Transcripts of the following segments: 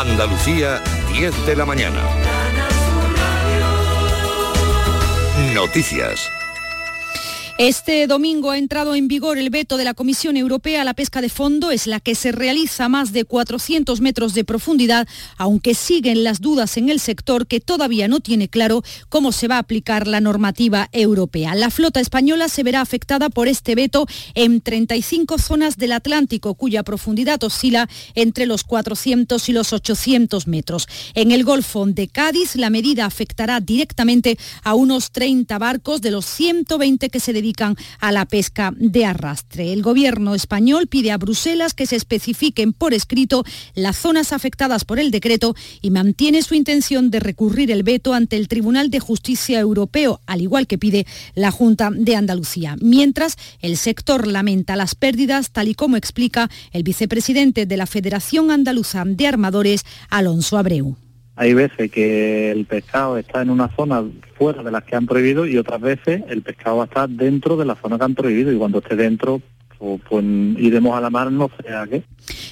Andalucía, 10 de la mañana. Noticias. Este domingo ha entrado en vigor el veto de la Comisión Europea a la pesca de fondo. Es la que se realiza a más de 400 metros de profundidad, aunque siguen las dudas en el sector que todavía no tiene claro cómo se va a aplicar la normativa europea. La flota española se verá afectada por este veto en 35 zonas del Atlántico, cuya profundidad oscila entre los 400 y los 800 metros. En el Golfo de Cádiz, la medida afectará directamente a unos 30 barcos de los 120 que se dedican a la pesca de arrastre. El gobierno español pide a Bruselas que se especifiquen por escrito las zonas afectadas por el decreto y mantiene su intención de recurrir el veto ante el Tribunal de Justicia Europeo, al igual que pide la Junta de Andalucía. Mientras, el sector lamenta las pérdidas, tal y como explica el vicepresidente de la Federación Andaluza de Armadores, Alonso Abreu. Hay veces que el pescado está en una zona fuera de las que han prohibido y otras veces el pescado va a estar dentro de la zona que han prohibido y cuando esté dentro pues, pues iremos a la mar no sé a qué.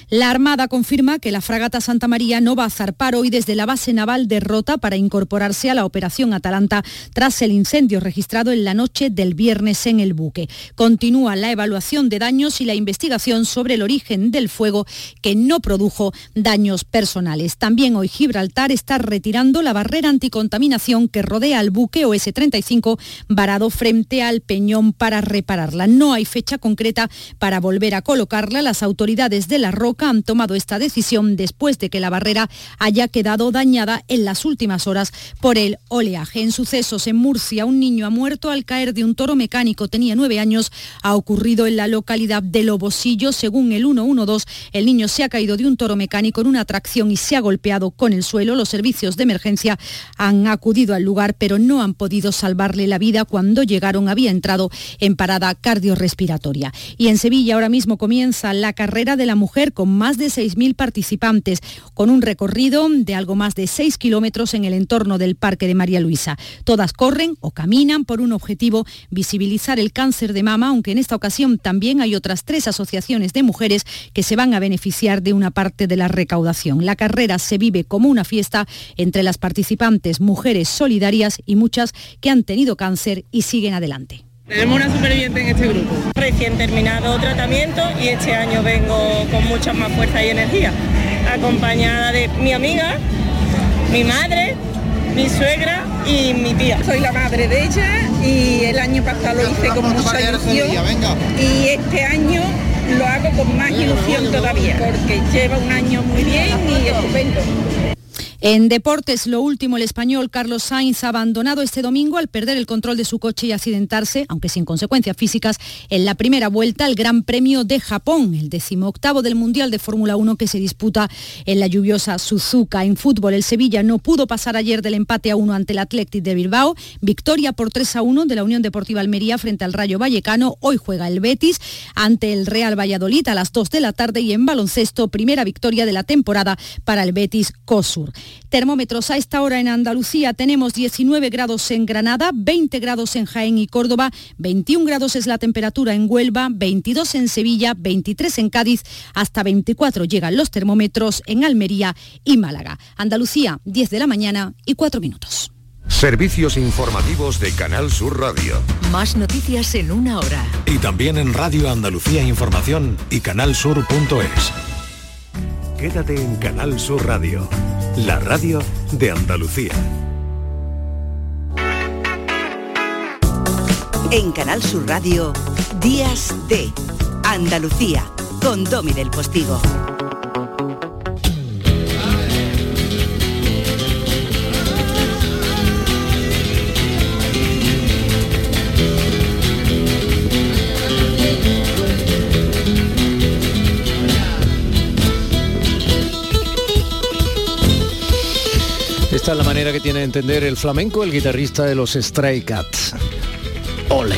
La Armada confirma que la fragata Santa María no va a zarpar hoy desde la base naval de Rota para incorporarse a la operación Atalanta tras el incendio registrado en la noche del viernes en el buque. Continúa la evaluación de daños y la investigación sobre el origen del fuego que no produjo daños personales. También hoy Gibraltar está retirando la barrera anticontaminación que rodea al buque OS-35 varado frente al peñón para repararla. No hay fecha concreta para volver a colocarla. Las autoridades de la Roca han tomado esta decisión después de que la barrera haya quedado dañada en las últimas horas por el oleaje. En sucesos en Murcia, un niño ha muerto al caer de un toro mecánico, tenía nueve años, ha ocurrido en la localidad de Lobosillo. Según el 112, el niño se ha caído de un toro mecánico en una atracción y se ha golpeado con el suelo. Los servicios de emergencia han acudido al lugar, pero no han podido salvarle la vida. Cuando llegaron había entrado en parada cardiorrespiratoria. Y en Sevilla ahora mismo comienza la carrera de la mujer con más de 6.000 participantes, con un recorrido de algo más de 6 kilómetros en el entorno del Parque de María Luisa. Todas corren o caminan por un objetivo, visibilizar el cáncer de mama, aunque en esta ocasión también hay otras tres asociaciones de mujeres que se van a beneficiar de una parte de la recaudación. La carrera se vive como una fiesta entre las participantes, mujeres solidarias y muchas que han tenido cáncer y siguen adelante. Tenemos una superviviente en este grupo. Recién terminado tratamiento y este año vengo con mucha más fuerza y energía, acompañada de mi amiga, mi madre, mi suegra y mi tía. Soy la madre de ella y el año pasado lo hice con mucha ilusión y este año lo hago con más ilusión todavía porque lleva un año muy bien y estupendo. En deportes, lo último, el español Carlos Sainz ha abandonado este domingo al perder el control de su coche y accidentarse, aunque sin consecuencias físicas, en la primera vuelta al Gran Premio de Japón, el decimoctavo del Mundial de Fórmula 1 que se disputa en la lluviosa Suzuka. En fútbol, el Sevilla no pudo pasar ayer del empate a 1 ante el Athletic de Bilbao. Victoria por 3 a 1 de la Unión Deportiva Almería frente al Rayo Vallecano. Hoy juega el Betis ante el Real Valladolid a las 2 de la tarde y en baloncesto, primera victoria de la temporada para el Betis COSUR. Termómetros a esta hora en Andalucía tenemos 19 grados en Granada, 20 grados en Jaén y Córdoba, 21 grados es la temperatura en Huelva, 22 en Sevilla, 23 en Cádiz, hasta 24 llegan los termómetros en Almería y Málaga. Andalucía, 10 de la mañana y 4 minutos. Servicios informativos de Canal Sur Radio. Más noticias en una hora. Y también en Radio Andalucía Información y canalsur.es. Quédate en Canal Sur Radio, la radio de Andalucía. En Canal Sur Radio, Días de Andalucía, con Domi del Postigo. Esta es la manera que tiene de entender el flamenco el guitarrista de los Stray Cats. Ole.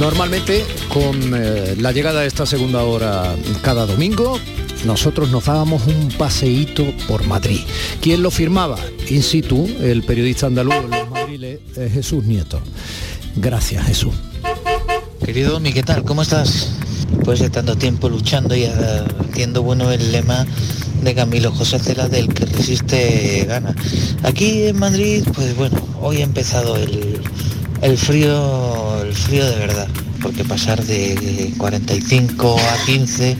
Normalmente, con eh, la llegada de esta segunda hora cada domingo, nosotros nos dábamos un paseíto por Madrid. ¿Quién lo firmaba? In situ, el periodista andaluz madriles, eh, Jesús Nieto. Gracias, Jesús. Querido mi ¿qué tal? ¿Cómo estás? Después de tanto tiempo luchando y haciendo bueno el lema de Camilo José Cela del que resiste gana. Aquí en Madrid, pues bueno, hoy ha empezado el, el frío, el frío de verdad, porque pasar de 45 a 15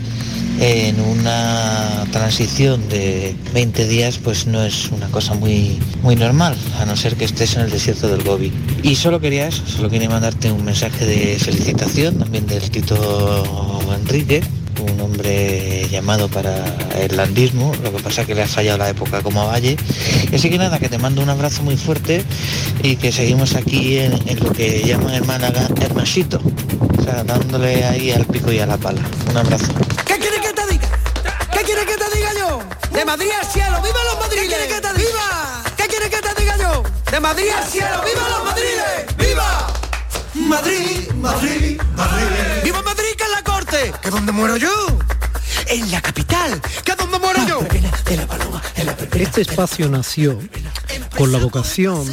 en una transición de 20 días pues no es una cosa muy muy normal a no ser que estés en el desierto del Gobi y solo quería eso solo quería mandarte un mensaje de felicitación también del Tito Enrique un hombre llamado para el landismo, lo que pasa que le ha fallado la época como a Valle. Así que nada, que te mando un abrazo muy fuerte y que seguimos aquí en, lo que llaman el Málaga hermasito, o sea, dándole ahí al pico y a la pala. Un abrazo. De Madrid al cielo, ¡viva los madriles! ¿Qué quieres que te diga? ¿Qué quieres que te diga yo? De Madrid al cielo, ¡viva los madriles! ¡Viva! Madrid, Madrid, Madrid. ¡Viva Madrid que es la corte! ¿Que dónde muero yo? En la capital, ¿que dónde muero yo? Este espacio nació con la vocación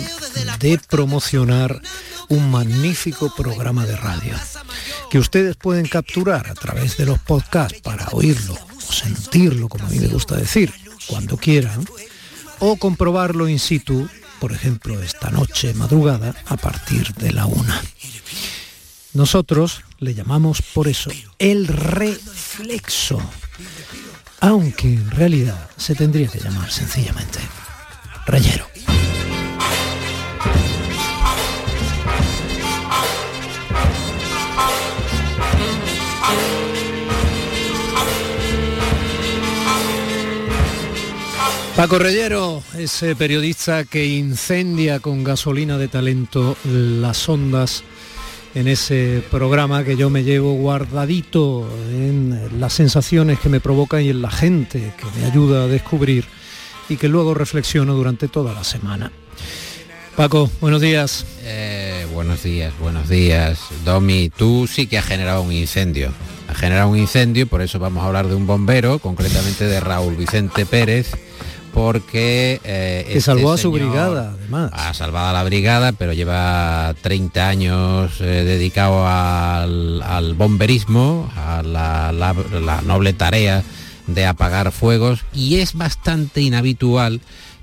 de promocionar un magnífico programa de radio que ustedes pueden capturar a través de los podcasts para oírlo sentirlo, como a mí me gusta decir, cuando quieran, o comprobarlo in situ por ejemplo, esta noche madrugada a partir de la una. Nosotros le llamamos por eso el reflexo, aunque en realidad se tendría que llamar sencillamente rayero. Paco Reyero, ese periodista que incendia con gasolina de talento las ondas en ese programa que yo me llevo guardadito en las sensaciones que me provoca y en la gente que me ayuda a descubrir y que luego reflexiono durante toda la semana. Paco, buenos días. Eh, buenos días, buenos días. Domi, tú sí que has generado un incendio. Ha generado un incendio, por eso vamos a hablar de un bombero, concretamente de Raúl Vicente Pérez porque... Eh, que salvó a su brigada, además. Ha salvado a la brigada, pero lleva 30 años eh, dedicado al, bomberismo, a la, noble tarea de apagar fuegos y es bastante inhabitual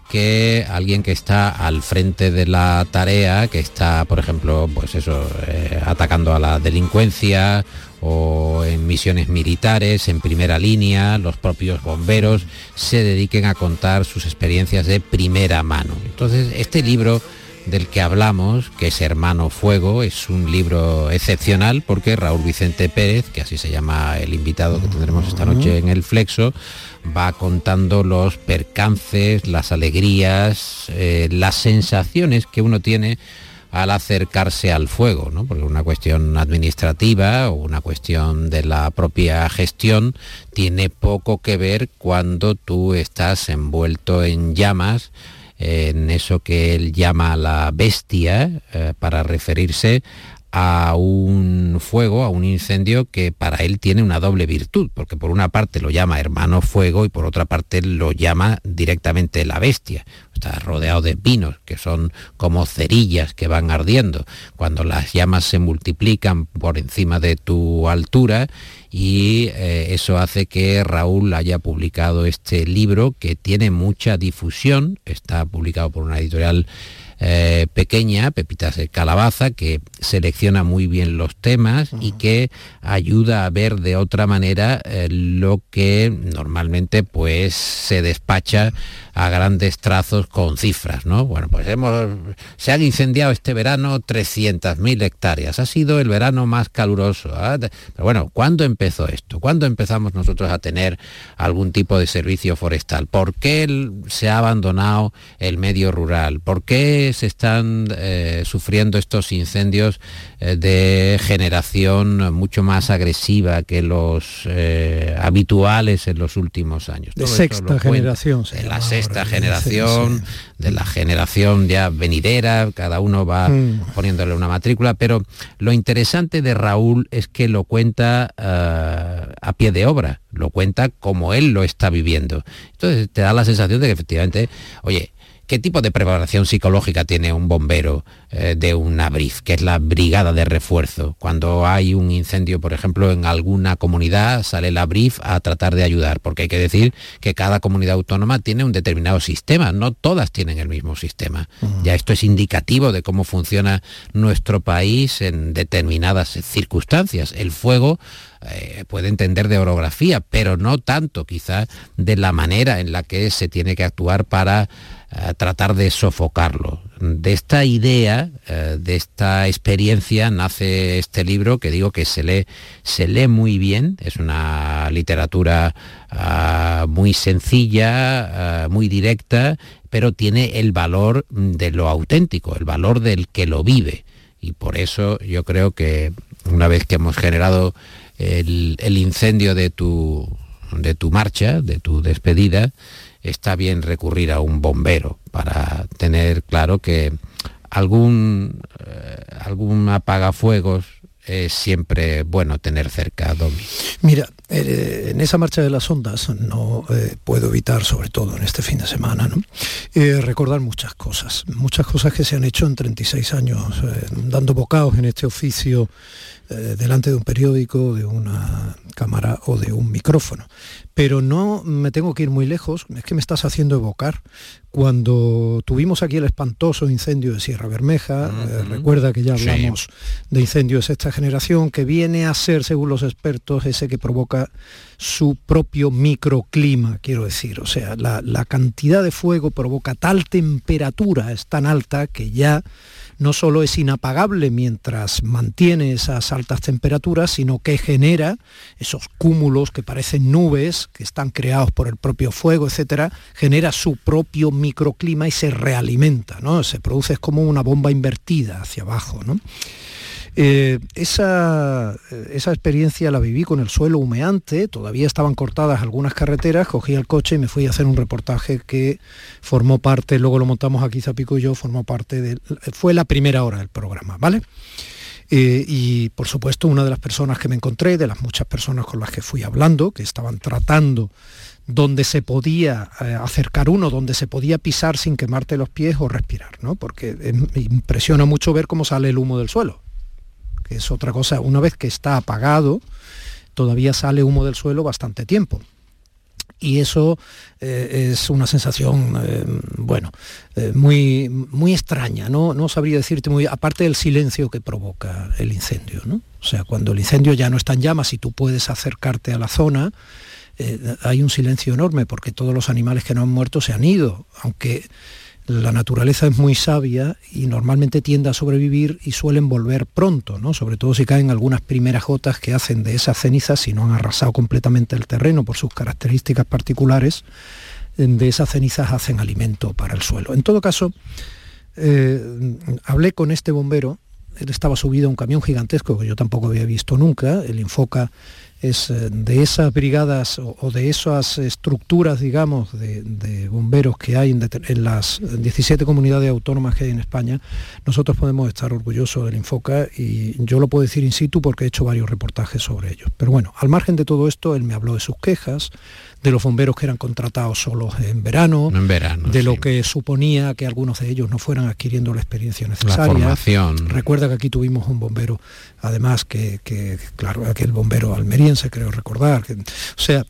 que alguien que está al frente de la tarea, que está, por ejemplo, pues eso, eh, atacando a la delincuencia o en misiones militares, en primera línea, los propios bomberos se dediquen a contar sus experiencias de primera mano. Entonces, este libro del que hablamos, que es Hermano Fuego, es un libro excepcional porque Raúl Vicente Pérez, que así se llama el invitado que tendremos esta noche en el Flexo, va contando los percances, las alegrías, eh, las sensaciones que uno tiene al acercarse al fuego, ¿no? porque una cuestión administrativa o una cuestión de la propia gestión tiene poco que ver cuando tú estás envuelto en llamas, en eso que él llama la bestia, eh, para referirse a un fuego, a un incendio que para él tiene una doble virtud, porque por una parte lo llama hermano fuego y por otra parte lo llama directamente la bestia. Está rodeado de pinos, que son como cerillas que van ardiendo. Cuando las llamas se multiplican por encima de tu altura y eh, eso hace que Raúl haya publicado este libro que tiene mucha difusión, está publicado por una editorial eh, pequeña, Pepitas de Calabaza, que selecciona muy bien los temas y que ayuda a ver de otra manera eh, lo que normalmente pues se despacha a grandes trazos con cifras, ¿no? Bueno, pues hemos, se han incendiado este verano 300.000 hectáreas, ha sido el verano más caluroso. ¿ah? Pero bueno, ¿cuándo empezó esto? ¿Cuándo empezamos nosotros a tener algún tipo de servicio forestal? ¿Por qué se ha abandonado el medio rural? ¿Por qué se están eh, sufriendo estos incendios eh, de generación mucho más agresiva que los eh, habituales en los últimos años? De sexta generación. De la sexta generación, de la generación ya venidera, cada uno va mm. poniéndole una matrícula, pero lo interesante de Raúl es que lo cuenta a pie de obra, lo cuenta como él lo está viviendo. Entonces te da la sensación de que efectivamente, oye, ¿Qué tipo de preparación psicológica tiene un bombero eh, de una BRIF, que es la brigada de refuerzo? Cuando hay un incendio, por ejemplo, en alguna comunidad, sale la BRIF a tratar de ayudar, porque hay que decir que cada comunidad autónoma tiene un determinado sistema, no todas tienen el mismo sistema. Ya esto es indicativo de cómo funciona nuestro país en determinadas circunstancias. El fuego eh, puede entender de orografía, pero no tanto quizás de la manera en la que se tiene que actuar para eh, tratar de sofocarlo. De esta idea, eh, de esta experiencia, nace este libro que digo que se lee, se lee muy bien, es una literatura ah, muy sencilla, ah, muy directa, pero tiene el valor de lo auténtico, el valor del que lo vive. Y por eso yo creo que una vez que hemos generado el, incendio de tu, de tu marcha, de tu despedida, está bien recurrir a un bombero para tener claro que algún, eh, apagafuegos es siempre bueno tener cerca a Domi. Mira, eh, en esa marcha de las ondas no eh, puedo evitar, sobre todo en este fin de semana, ¿no? recordar muchas cosas, muchas cosas que se han hecho en 36 años, dando bocados en este oficio delante de un periódico, de una cámara o de un micrófono. Pero no me tengo que ir muy lejos, es que me estás haciendo evocar. Cuando tuvimos aquí el espantoso incendio de Sierra Bermeja, eh, recuerda que ya hablamos de incendios de esta generación, que viene a ser, según los expertos, ese que provoca su propio microclima, quiero decir. O sea, la, la cantidad de fuego provoca tal temperatura, es tan alta que ya no solo es inapagable mientras mantiene esas altas temperaturas, sino que genera esos cúmulos que parecen nubes, que están creados por el propio fuego, etcétera, genera su propio microclima y se realimenta, ¿no? Se produce como una bomba invertida hacia abajo, ¿no? Eh, esa, esa, experiencia la viví con el suelo humeante, todavía estaban cortadas algunas carreteras, cogí el coche y me fui a hacer un reportaje que formó parte, luego lo montamos aquí Zapico y yo, formó parte de, fue la primera hora del programa, ¿vale? Eh, y por supuesto una de las personas que me encontré, de las muchas personas con las que fui hablando, que estaban tratando donde se podía eh, acercar uno, donde se podía pisar sin quemarte los pies o respirar, ¿no? Porque impresiona mucho ver cómo sale el humo del suelo que es otra cosa, una vez que está apagado, todavía sale humo del suelo bastante tiempo. Y eso eh, es una sensación, eh, bueno, eh, muy, muy extraña, ¿no? no sabría decirte muy, aparte del silencio que provoca el incendio, ¿no? O sea, cuando el incendio ya no está en llamas y tú puedes acercarte a la zona, hay un silencio enorme porque todos los animales que no han muerto se han ido, aunque la naturaleza es muy sabia y normalmente tiende a sobrevivir y suelen volver pronto, ¿no? sobre todo si caen algunas primeras gotas que hacen de esas cenizas, si no han arrasado completamente el terreno por sus características particulares, de esas cenizas hacen alimento para el suelo. En todo caso, eh, hablé con este bombero, él estaba subido a un camión gigantesco que yo tampoco había visto nunca, el Infoca es eh, de esas brigadas o, de esas estructuras, digamos, de, bomberos que hay en, en, las 17 comunidades autónomas que hay en España, nosotros podemos estar orgullosos del Infoca y yo lo puedo decir in situ porque he hecho varios reportajes sobre ello. Pero bueno, al margen de todo esto, él me habló de sus quejas, de los bomberos que eran contratados solo en verano, en verano de lo que suponía que algunos de ellos no fueran adquiriendo la experiencia necesaria. La formación. Recuerda que aquí tuvimos un bombero, además que, claro, aquel bombero almeriense, creo recordar. Que, o sea,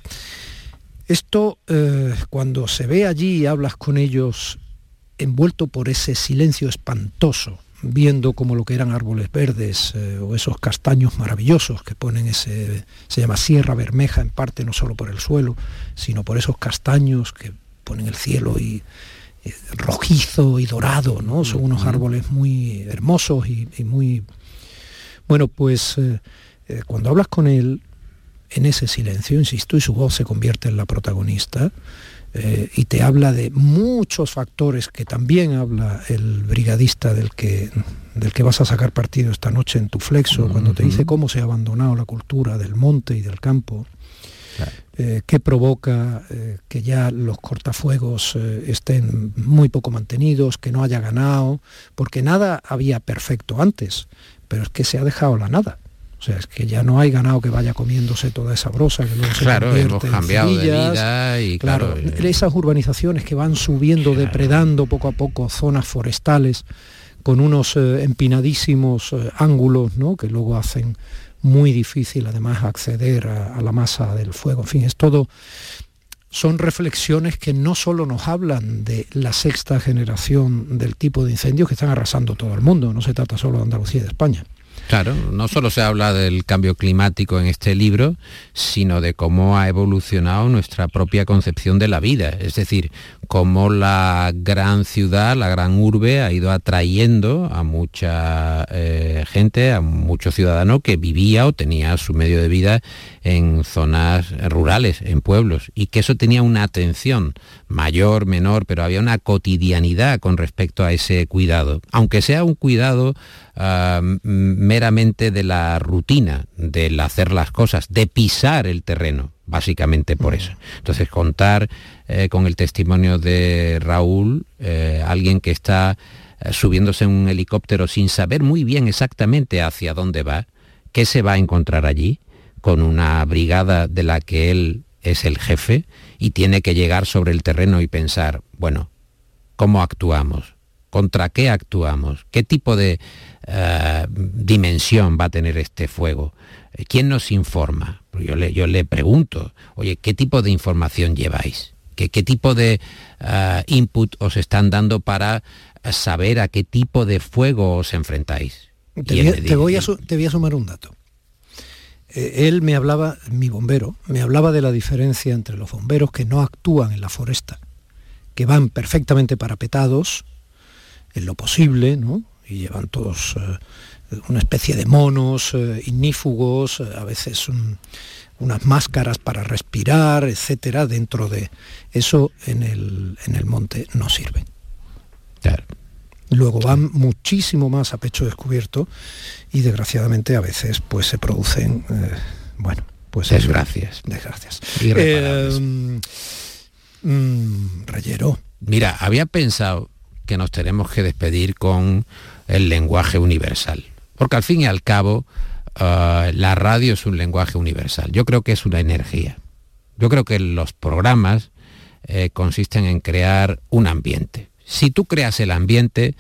esto eh, cuando se ve allí y hablas con ellos envuelto por ese silencio espantoso viendo como lo que eran árboles verdes eh, o esos castaños maravillosos que ponen ese, se llama Sierra Bermeja en parte no solo por el suelo, sino por esos castaños que ponen el cielo y, rojizo y dorado, ¿no? Son unos árboles muy hermosos y, muy... Bueno, pues eh, eh, cuando hablas con él, en ese silencio, insisto, y su voz se convierte en la protagonista, eh, y te habla de muchos factores que también habla el brigadista del que, del que vas a sacar partido esta noche en tu flexo, cuando te dice cómo se ha abandonado la cultura del monte y del campo, eh, que provoca eh, que ya los cortafuegos estén muy poco mantenidos, que no haya ganado, porque nada había perfecto antes, pero es que se ha dejado la nada. O sea, es que ya no hay ganado que vaya comiéndose toda esa brosa que luego se Claro, hemos convierte en cambiado de vida y claro, eh, esas urbanizaciones que van subiendo, depredando poco a poco zonas forestales con unos eh, empinadísimos eh, ángulos, ¿no? Que luego hacen muy difícil además acceder a, a la masa del fuego. En fin, es todo son reflexiones que no solo nos hablan de la sexta generación del tipo de incendios que están arrasando todo el mundo, no se trata solo de Andalucía y de España. Claro, no solo se habla del cambio climático en este libro, sino de cómo ha evolucionado nuestra propia concepción de la vida. Es decir, cómo la gran ciudad, la gran urbe ha ido atrayendo a mucha eh, gente, a mucho ciudadano que vivía o tenía su medio de vida en zonas rurales, en pueblos, y que eso tenía una atención mayor, menor, pero había una cotidianidad con respecto a ese cuidado, aunque sea un cuidado uh, meramente de la rutina, del hacer las cosas, de pisar el terreno, básicamente por eso. Entonces contar eh, con el testimonio de Raúl, eh, alguien que está eh, subiéndose en un helicóptero sin saber muy bien exactamente hacia dónde va, qué se va a encontrar allí, con una brigada de la que él es el jefe y tiene que llegar sobre el terreno y pensar, bueno, ¿cómo actuamos? ¿Contra qué actuamos? ¿Qué tipo de uh, dimensión va a tener este fuego? ¿Quién nos informa? Yo le, yo le pregunto, oye, ¿qué tipo de información lleváis? ¿Qué, qué tipo de uh, input os están dando para saber a qué tipo de fuego os enfrentáis? Te, voy a, te, voy a, te voy a sumar un dato. Eh, él me hablaba, mi bombero, me hablaba de la diferencia entre los bomberos que no actúan en la foresta, que van perfectamente parapetados, en lo posible, ¿no? Y llevan todos eh, una especie de monos eh, ignífugos, a veces un, unas máscaras para respirar, etcétera, dentro de eso en el, en el monte no sirve. Luego van muchísimo más a pecho descubierto y desgraciadamente a veces pues se producen, eh, bueno, pues desgracias. Desgracias. Eh, mm, reyero. Mira, había pensado que nos tenemos que despedir con el lenguaje universal, porque al fin y al cabo uh, la radio es un lenguaje universal. Yo creo que es una energía. Yo creo que los programas eh, consisten en crear un ambiente si tú creas el ambiente,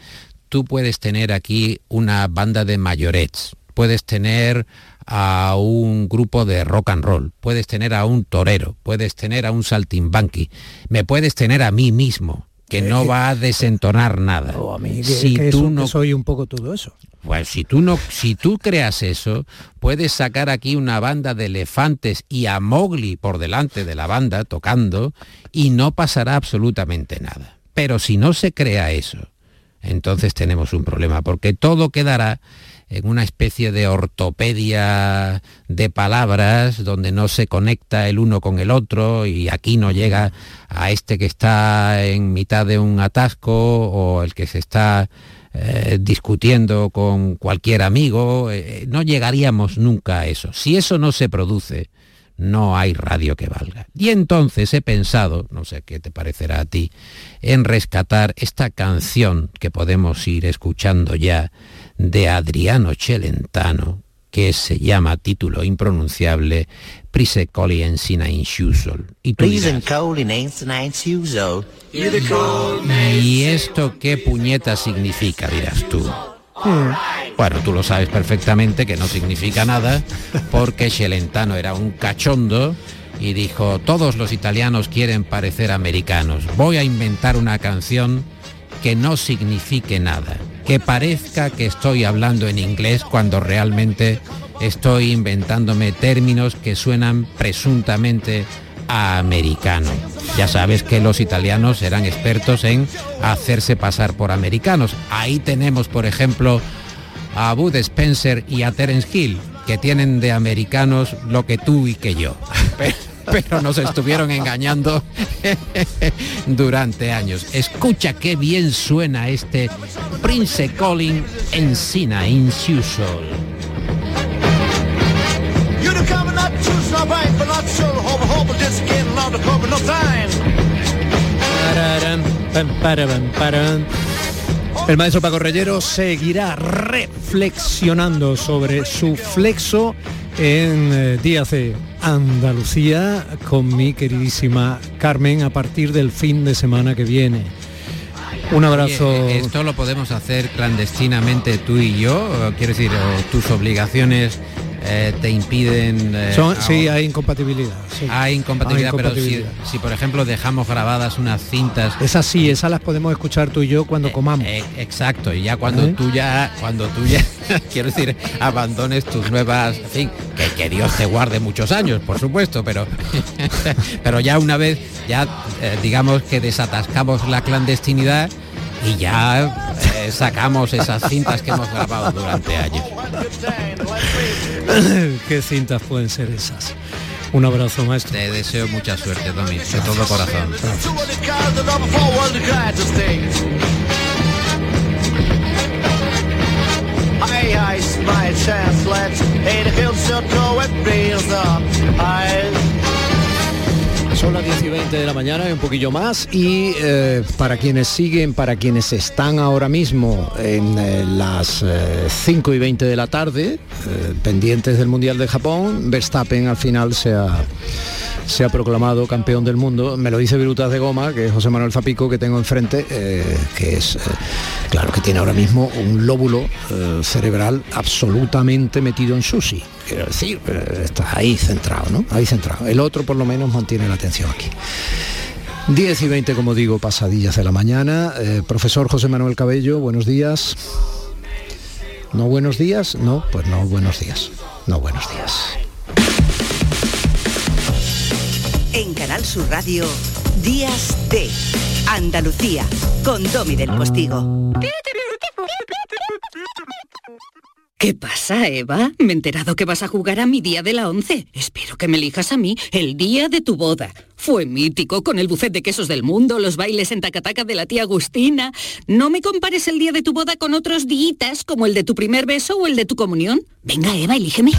tú puedes tener aquí una banda de mayorets, puedes tener a un grupo de rock and roll, puedes tener a un torero, puedes tener a un saltimbanqui, me puedes tener a mí mismo, que no va a desentonar nada. O a mí, que, si que tú no soy un poco todo eso. Pues si tú no, si tú creas eso, puedes sacar aquí una banda de elefantes y a Mowgli por delante de la banda tocando y no pasará absolutamente nada. Pero si no se crea eso, entonces tenemos un problema, porque todo quedará en una especie de ortopedia de palabras donde no se conecta el uno con el otro y aquí no llega a este que está en mitad de un atasco o el que se está eh, discutiendo con cualquier amigo, eh, no llegaríamos nunca a eso. Si eso no se produce, no hay radio que valga. Y entonces he pensado, no sé qué te parecerá a ti, en rescatar esta canción que podemos ir escuchando ya de Adriano Celentano, que se llama título impronunciable Prise Coli en Sina Inshusol. Y tú dirás, ¿Y esto qué puñeta significa, dirás tú? Bueno, tú lo sabes perfectamente que no significa nada, porque Celentano era un cachondo y dijo, todos los italianos quieren parecer americanos, voy a inventar una canción que no signifique nada, que parezca que estoy hablando en inglés cuando realmente estoy inventándome términos que suenan presuntamente americano. Ya sabes que los italianos eran expertos en hacerse pasar por americanos. Ahí tenemos, por ejemplo, a Bud Spencer y a Terence Hill, que tienen de americanos lo que tú y que yo. Pero, nos estuvieron engañando durante años. Escucha qué bien suena este Prince Colin Encina El maestro Paco Reyero seguirá reflexionando sobre su flexo en eh, Días de Andalucía con mi queridísima Carmen a partir del fin de semana que viene. Un abrazo. Oye, eh, ¿Esto lo podemos hacer clandestinamente tú y yo? Quiero decir, o tus obligaciones eh, te impiden... eh, Son- a- sí, hay incompatibilidad. sí. Hay incompatibilidad, pero incompatibilidad. si, si, por ejemplo dejamos grabadas unas cintas... Esas sí, esas las podemos escuchar tú y yo cuando comamos. Eh, exacto, y ya cuando tú ya, cuando tú ya, quiero decir, abandones tus nuevas, en fin, que, que Dios te guarde muchos años, por supuesto, pero, pero ya una vez, ya digamos que desatascamos la clandestinidad y ya eh, sacamos esas cintas que hemos grabado durante años. ¿Qué cintas pueden ser esas? Un abrazo, maestro. Te deseo mucha suerte, Tommy, de todo corazón. 20 de la mañana y un poquillo más. Y eh, para quienes siguen, para quienes están ahora mismo en eh, las eh, 5 y 20 de la tarde, eh, pendientes del Mundial de Japón, Verstappen al final se ha, se ha proclamado campeón del mundo. Me lo dice Virutas de Goma, que es José Manuel Zapico, que tengo enfrente, eh, que es, eh, claro, que tiene ahora mismo un lóbulo eh, cerebral absolutamente metido en sushi. Quiero decir, está ahí centrado, ¿no? Ahí centrado. El otro por lo menos mantiene la atención aquí. 10 y 20, como digo, pasadillas de la mañana. Profesor José Manuel Cabello, buenos días. ¿No buenos días? No, pues no, buenos días. No, buenos días. En Canal Sur Radio, Días de Andalucía, con Domi del Postigo. ¿Qué pasa, Eva? Me he enterado que vas a jugar a mi día de la once. Espero que me elijas a mí el día de tu boda. Fue mítico con el buffet de quesos del mundo, los bailes en tacataca de la tía Agustina. No me compares el día de tu boda con otros días como el de tu primer beso o el de tu comunión. Venga, Eva, elígeme.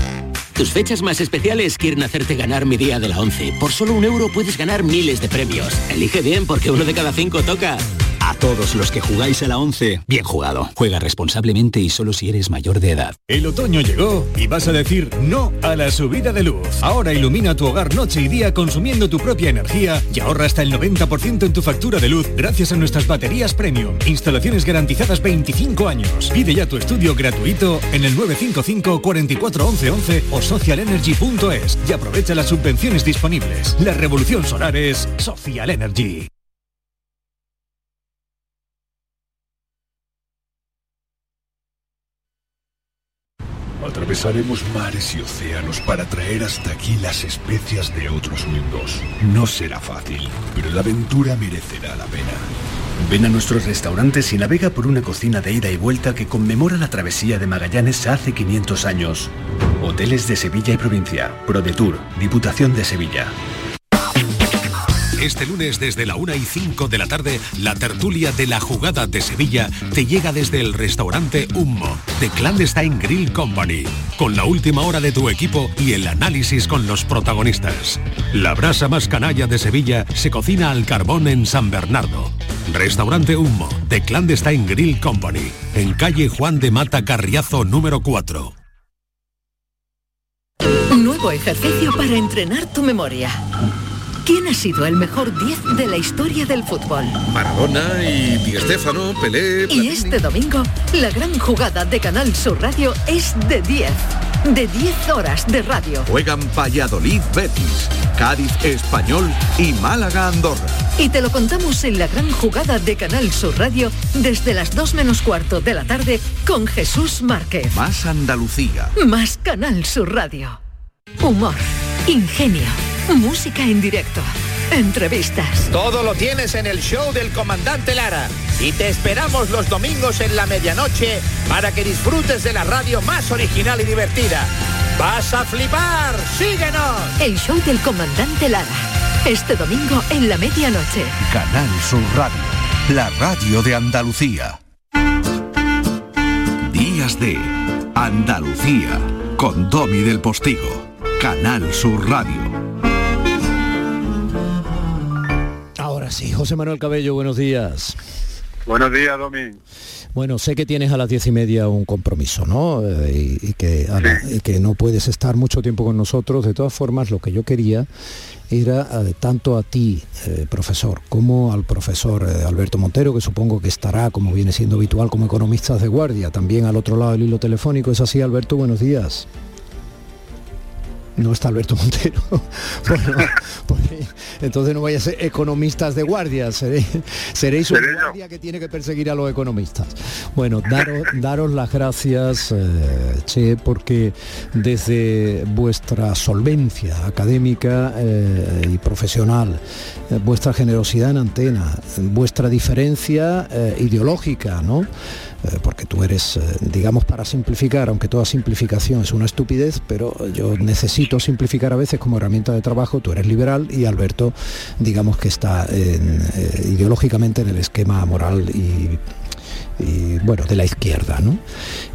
Tus fechas más especiales quieren hacerte ganar mi día de la 11. Por solo un euro puedes ganar miles de premios. Elige bien porque uno de cada cinco toca. A todos los que jugáis a la 11, bien jugado. Juega responsablemente y solo si eres mayor de edad. El otoño llegó y vas a decir no a la subida de luz. Ahora ilumina tu hogar noche y día consumiendo tu propia energía y ahorra hasta el 90% en tu factura de luz gracias a nuestras baterías premium. Instalaciones garantizadas 25 años. Pide ya tu estudio gratuito en el 955 44 11 11 o socialenergy.es y aprovecha las subvenciones disponibles. La revolución solar es Social Energy. Atravesaremos mares y océanos para traer hasta aquí las especias de otros mundos. No será fácil, pero la aventura merecerá la pena. Ven a nuestros restaurantes y navega por una cocina de ida y vuelta que conmemora la travesía de Magallanes hace 500 años. Hoteles de Sevilla y provincia. ProDetour, Diputación de Sevilla. Este lunes desde la 1 y 5 de la tarde, la tertulia de la jugada de Sevilla te llega desde el restaurante Hummo, de Clandestine Grill Company, con la última hora de tu equipo y el análisis con los protagonistas. La brasa más canalla de Sevilla se cocina al carbón en San Bernardo. Restaurante Hummo, de Clandestine Grill Company, en calle Juan de Mata Carriazo número 4. Nuevo ejercicio para entrenar tu memoria. ¿Quién ha sido el mejor 10 de la historia del fútbol? Maradona y Di Stéfano, Pelé... Y este domingo, la gran jugada de Canal Sur Radio es de 10. De 10 horas de radio. Juegan Valladolid Betis, Cádiz Español y Málaga Andorra. Y te lo contamos en la gran jugada de Canal Sur Radio desde las 2 menos cuarto de la tarde con Jesús Márquez. Más Andalucía. Más Canal Sur Radio. Humor, ingenio, música en directo, entrevistas. Todo lo tienes en el show del comandante Lara. Y te esperamos los domingos en la medianoche para que disfrutes de la radio más original y divertida. ¡Vas a flipar! ¡Síguenos! El show del comandante Lara. Este domingo en la medianoche. Canal Sur Radio, la radio de Andalucía. Días de Andalucía, con Domi del Postigo, Canal Sur Radio. Sí, José Manuel Cabello, buenos días. Buenos días, Domi. Bueno, sé que tienes a las diez y media un compromiso, ¿no? Eh, y, y que, Ana, y que no puedes estar mucho tiempo con nosotros. De todas formas, lo que yo quería era eh, tanto a ti, eh, profesor, como al profesor Alberto Montero, que supongo que estará, como viene siendo habitual, como economistas de guardia, también al otro lado del hilo telefónico. ¿Es así, Alberto? Buenos días. No está Alberto Montero. Bueno, pues, entonces no vaya a ser economistas de guardia, seré- seréis una Seré yo. guardia que tiene que perseguir a los economistas. Bueno, daros, daros las gracias, eh, Che, porque desde vuestra solvencia académica eh, y profesional, eh, vuestra generosidad en antena, vuestra diferencia ideológica, ¿no? Eh, porque tú eres, eh, digamos, para simplificar, aunque toda simplificación es una estupidez, pero yo necesito simplificar a veces como herramienta de trabajo, tú eres liberal y Alberto, digamos que está eh, ideológicamente en el esquema moral y y bueno, de la izquierda, ¿no?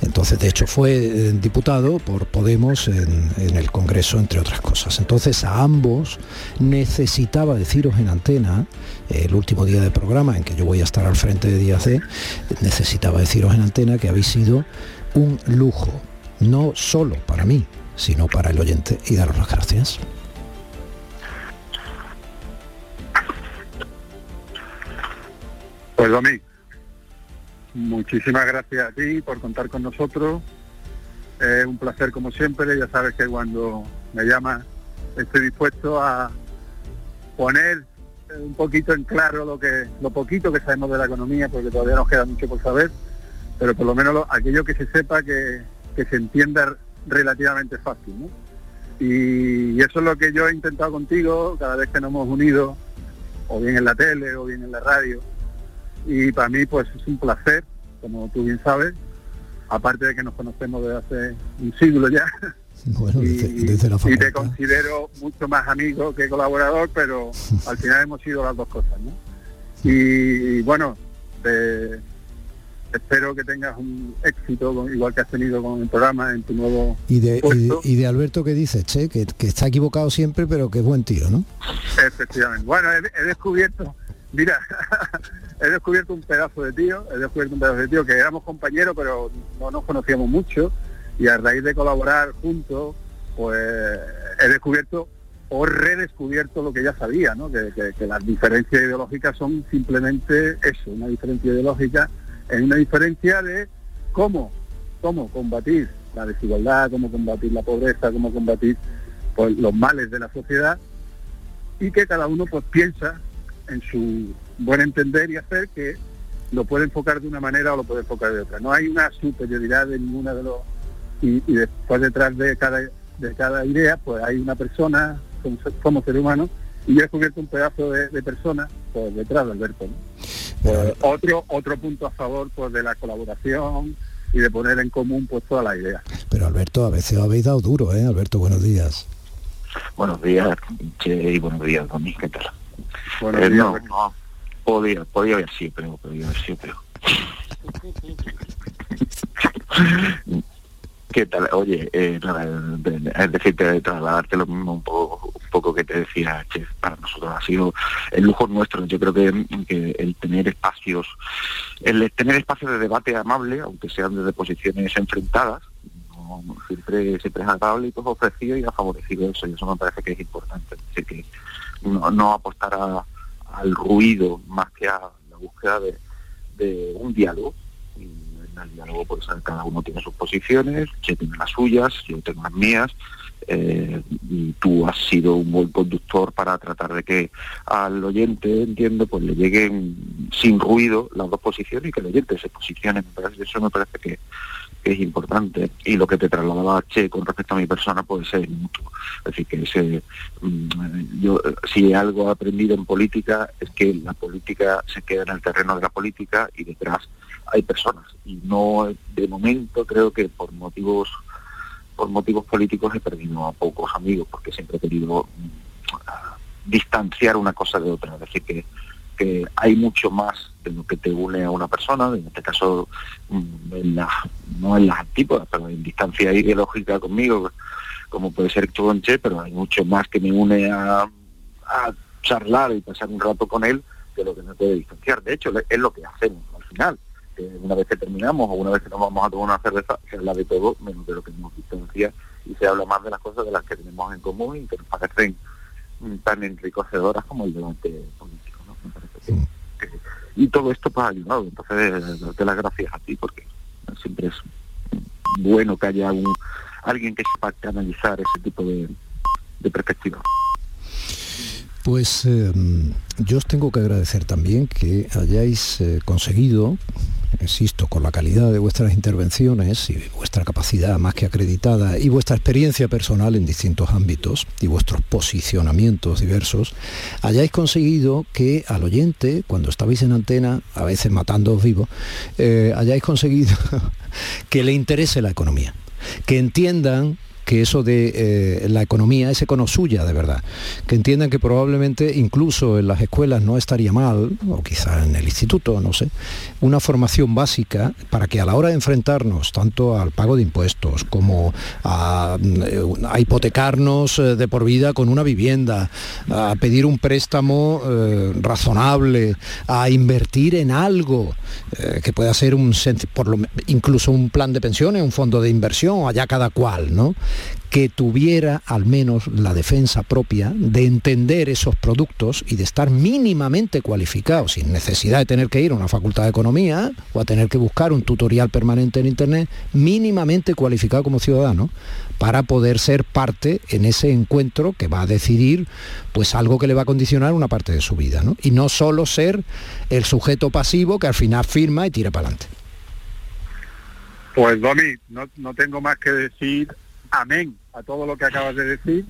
Entonces, de hecho, fue eh, diputado por Podemos en, el Congreso, entre otras cosas. Entonces, a ambos necesitaba deciros en antena, el último día del programa en que yo voy a estar al frente de Díaz D, necesitaba deciros en antena que habéis sido un lujo, no solo para mí, sino para el oyente, y daros las gracias. Pues Domi, muchísimas gracias a ti por contar con nosotros. Es un placer como siempre, ya sabes que cuando me llamas estoy dispuesto a poner un poquito en claro lo que lo poquito que sabemos de la economía, porque todavía nos queda mucho por saber, pero por lo menos lo- aquello que se sepa que, que se entienda relativamente fácil. ¿no? Y, eso es lo que yo he intentado contigo cada vez que nos hemos unido, o bien en la tele o bien en la radio. Y para mí pues es un placer, como tú bien sabes, aparte de que nos conocemos desde hace un siglo ya. Bueno, y, desde, la y te considero mucho más amigo que colaborador, pero al final hemos sido las dos cosas, ¿no? Y, bueno, te- espero que tengas un éxito, igual que has tenido con el programa en tu nuevo Y de, y, puesto. y de Alberto que dice, che, que, que está equivocado siempre, pero que es buen tío, ¿no? Efectivamente. Bueno, he, he descubierto, mira, he descubierto un pedazo de tío, he descubierto un pedazo de tío que éramos compañeros, pero no nos conocíamos mucho y a raíz de colaborar juntos, pues he descubierto o redescubierto lo que ya sabía, ¿no? Que, las diferencias ideológicas son simplemente eso, una diferencia ideológica, es una diferencia de cómo, cómo combatir la desigualdad, cómo combatir la pobreza, cómo combatir pues, los males de la sociedad y que cada uno pues piensa en su buen entender y hacer que lo puede enfocar de una manera o lo puede enfocar de otra. No hay una superioridad de ninguna de los y, y después detrás de cada de cada idea pues hay una persona como, como ser humano y yo he descubierto un pedazo de, de persona pues detrás de Alberto. ¿no? Pues, otro otro punto a favor pues de la colaboración y de poner en común pues todas las ideas. Pero Alberto, a veces habéis dado duro, ¿eh? Alberto, buenos días. Buenos días, Che, y buenos días, Domi, ¿qué tal? Eh, no, podía, podía haber sido, pero podía haber sido, pero... ¿Qué tal? Oye, eh, es decirte, trasladarte lo mismo un poco, un poco que te decía, Che, para nosotros ha sido el lujo nuestro. Yo creo que, que el tener espacios, el tener espacios de debate amable, aunque sean desde posiciones enfrentadas, no- siempre, siempre es agradable y pues ofrecido y ha favorecido eso, y eso me parece que es importante. Es decir, que no, no apostar a- al ruido más que a la búsqueda de, un diálogo. Y en el diálogo pues cada uno tiene sus posiciones, yo tiene las suyas, yo tengo las mías, eh, y tú has sido un buen conductor para tratar de que al oyente, entiendo, pues le lleguen sin ruido las dos posiciones y que el oyente se posicione. Eso me parece que es importante. Y lo que te trasladaba Che con respecto a mi persona puede ser mutuo. Es decir, que ese, mm, yo si algo he aprendido en política es que la política se queda en el terreno de la política y detrás hay personas. Y no, de momento, creo que por motivos por motivos políticos he perdido a pocos amigos porque siempre he querido mm, distanciar una cosa de otra. Es decir, que, que hay mucho más que te une a una persona, en este caso mm, en la- no en las antípodas, pero en distancia ideológica conmigo, como puede ser tú Che, pero hay mucho más que me une a, a charlar y pasar un rato con él que lo que me puede distanciar. De hecho, es lo que hacemos. Al final. Que una vez que terminamos o una vez que nos vamos a tomar una cerveza, se habla de todo menos de lo que nos distancia y se habla más de las cosas de las que tenemos en común y que nos parecen tan enriquecedoras como el debate político. ¿no? Me parece que- que- y todo esto pues ha ayudado. Entonces, darte las gracias a ti porque siempre es bueno que haya un, alguien que sepa canalizar ese tipo de, de perspectiva. Pues eh, yo os tengo que agradecer también que hayáis eh, conseguido, insisto, con la calidad de vuestras intervenciones y vuestra capacidad más que acreditada y vuestra experiencia personal en distintos ámbitos y vuestros posicionamientos diversos, hayáis conseguido que al oyente, cuando estabais en antena, a veces matándoos vivos, eh, hayáis conseguido que le interese la economía, que entiendan que eso de eh, la economía es econo suya de verdad, que entiendan que probablemente incluso en las escuelas no estaría mal, o quizá en el instituto, no sé, una formación básica para que a la hora de enfrentarnos tanto al pago de impuestos como a, a hipotecarnos eh, de por vida con una vivienda, a pedir un préstamo eh, razonable, a invertir en algo que pueda ser un por lo incluso un plan de pensiones, un fondo de inversión, allá cada cual, ¿no? Que tuviera al menos la defensa propia de entender esos productos y de estar mínimamente cualificado, sin necesidad de tener que ir a una facultad de economía o a tener que buscar un tutorial permanente en internet, mínimamente cualificado como ciudadano para poder ser parte en ese encuentro que va a decidir pues algo que le va a condicionar una parte de su vida, ¿no? Y no solo ser el sujeto pasivo que al final firma y tira para adelante. Pues Domi, no, no tengo más que decir amén a todo lo que acabas de decir,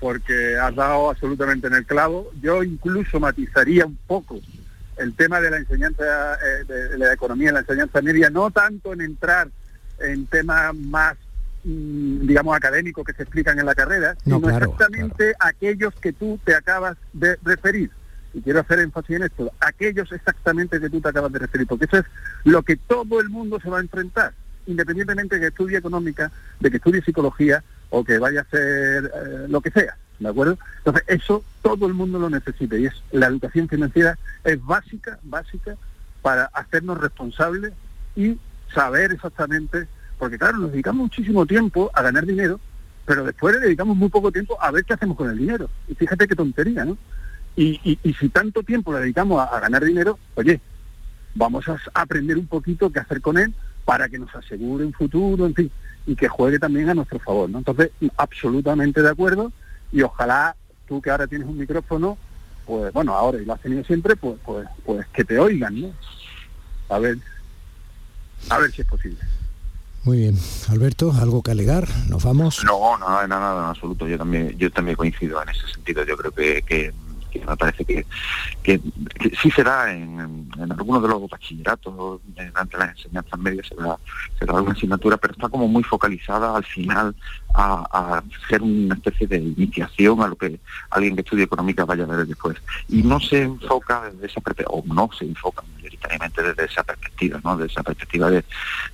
porque has dado absolutamente en el clavo. Yo incluso matizaría un poco el tema de la enseñanza, eh, de la economía en la enseñanza media, no tanto en entrar en temas más, mm, digamos, académicos que se explican en la carrera, No, sino claro, exactamente aquellos que tú te acabas de referir. Y quiero hacer énfasis en esto, aquellos exactamente que tú te acabas de referir, porque eso es lo que todo el mundo se va a enfrentar, independientemente de que estudie económica, de que estudie psicología o que vaya a ser eh, lo que sea, ¿de acuerdo? Entonces, eso todo el mundo lo necesita y es la educación financiera es básica, básica para hacernos responsables y saber exactamente, porque claro, nos dedicamos muchísimo tiempo a ganar dinero, pero después le dedicamos muy poco tiempo a ver qué hacemos con el dinero. Y fíjate qué tontería, ¿no? Y, si tanto tiempo le dedicamos a, a ganar dinero, oye, vamos a aprender un poquito qué hacer con él para que nos asegure un futuro, en fin, y que juegue también a nuestro favor, ¿no? Entonces, absolutamente de acuerdo y ojalá tú que ahora tienes un micrófono, pues bueno, ahora y lo has tenido siempre, pues, pues, pues que te oigan, ¿no? A ver, a ver si es posible. Muy bien. Alberto, ¿algo que alegar? ¿Nos vamos? No, nada, nada, en absoluto. Yo también, yo también coincido en ese sentido. Yo creo que, que- que me parece que, que, que sí se da en, en algunos de los bachilleratos, durante las enseñanzas medias se da, se da alguna asignatura, pero está como muy focalizada al final a, a ser una especie de iniciación a lo que alguien que estudie económica vaya a ver después. Y no se enfoca desde esa perspectiva, o no se enfoca mayoritariamente desde esa perspectiva, ¿no? De esa perspectiva de,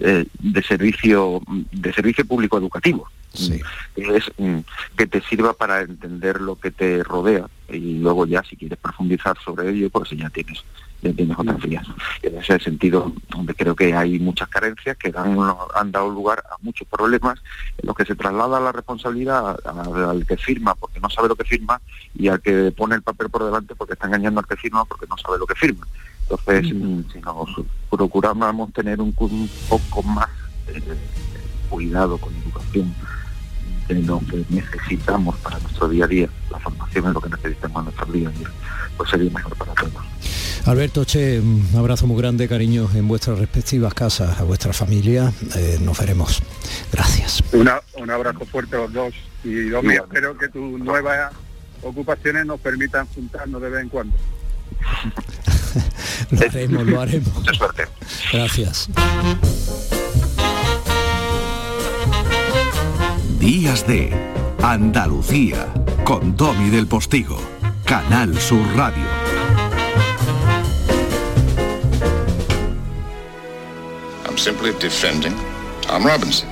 eh, de servicio, de servicio público educativo que es mm, que te sirva para entender lo que te rodea y luego ya si quieres profundizar sobre ello pues ya tienes ya tienes otras vías. En ese sentido donde creo que hay muchas carencias que dan- han dado lugar a muchos problemas en los que se traslada la responsabilidad al que firma porque no sabe lo que firma y al que pone el papel por delante porque está engañando al que firma porque no sabe lo que firma. Entonces mm, si nos procuramos tener un, poco más eh, cuidado con educación de lo que necesitamos para nuestro día a día, la formación es lo que necesitamos en nuestro día a día, pues sería mejor para todos. Alberto, Che, un abrazo muy grande, cariño, en vuestras respectivas casas, a vuestra familia. Eh, nos veremos. Gracias. Una- un abrazo fuerte a los dos y Domi, espero que tus nuevas ocupaciones nos permitan juntarnos de vez en cuando. Lo haremos, lo haremos. Mucha suerte. Gracias. Días de Andalucía con Domi del Postigo, Canal Sur Radio. I'm simply defending Tom Robinson.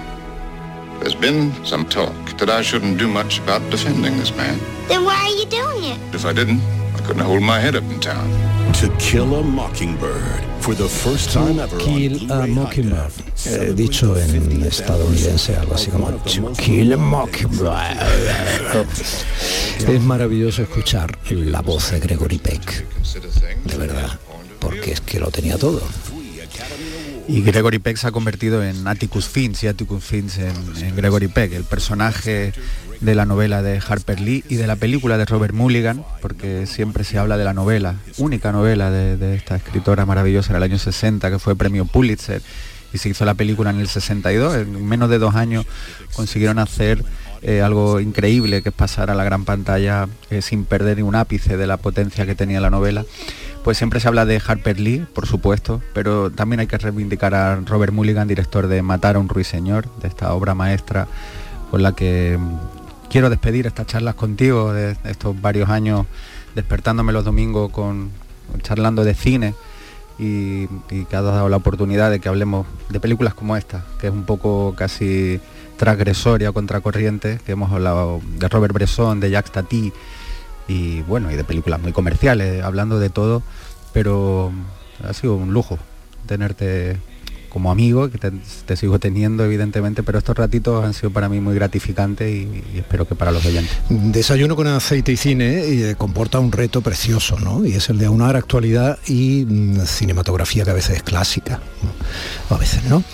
There's been some talk that I shouldn't do much about defending this man. Then why are you doing it? If I didn't, Couldn't hold my head up in town. To Kill a Mockingbird. For the first time ever Kill a Mockingbird. Eh, dicho en estadounidense, algo así como To Kill a Mockingbird. Es maravilloso escuchar la voz de Gregory Peck. De verdad. Porque es que lo tenía todo. Y Gregory Peck se ha convertido en Atticus Finch y Atticus Finch en, Gregory Peck, el personaje de la novela de Harper Lee y de la película de Robert Mulligan, porque siempre se habla de la novela, única novela de, de esta escritora maravillosa en el año 60, que fue premio Pulitzer, y se hizo la película en el 62. En menos de dos años consiguieron hacer eh, algo increíble, que es pasar a la gran pantalla eh, sin perder ni un ápice de la potencia que tenía la novela. Pues siempre se habla de Harper Lee, por supuesto, pero también hay que reivindicar a Robert Mulligan, director de Matar a un ruiseñor, de esta obra maestra con la que quiero despedir estas charlas contigo de estos varios años despertándome los domingos con charlando de cine y, y que has dado la oportunidad de que hablemos de películas como esta, que es un poco casi transgresoria, contracorriente, que hemos hablado de Robert Bresson, de Jacques Tati y bueno, y de películas muy comerciales, hablando de todo, pero ha sido un lujo tenerte como amigo, que te, sigo teniendo evidentemente, pero estos ratitos han sido para mí muy gratificantes y, espero que para los oyentes. Desayuno con aceite y cine eh, comporta un reto precioso, ¿no? Y es el de aunar actualidad y mm, cinematografía que a veces es clásica, a veces no.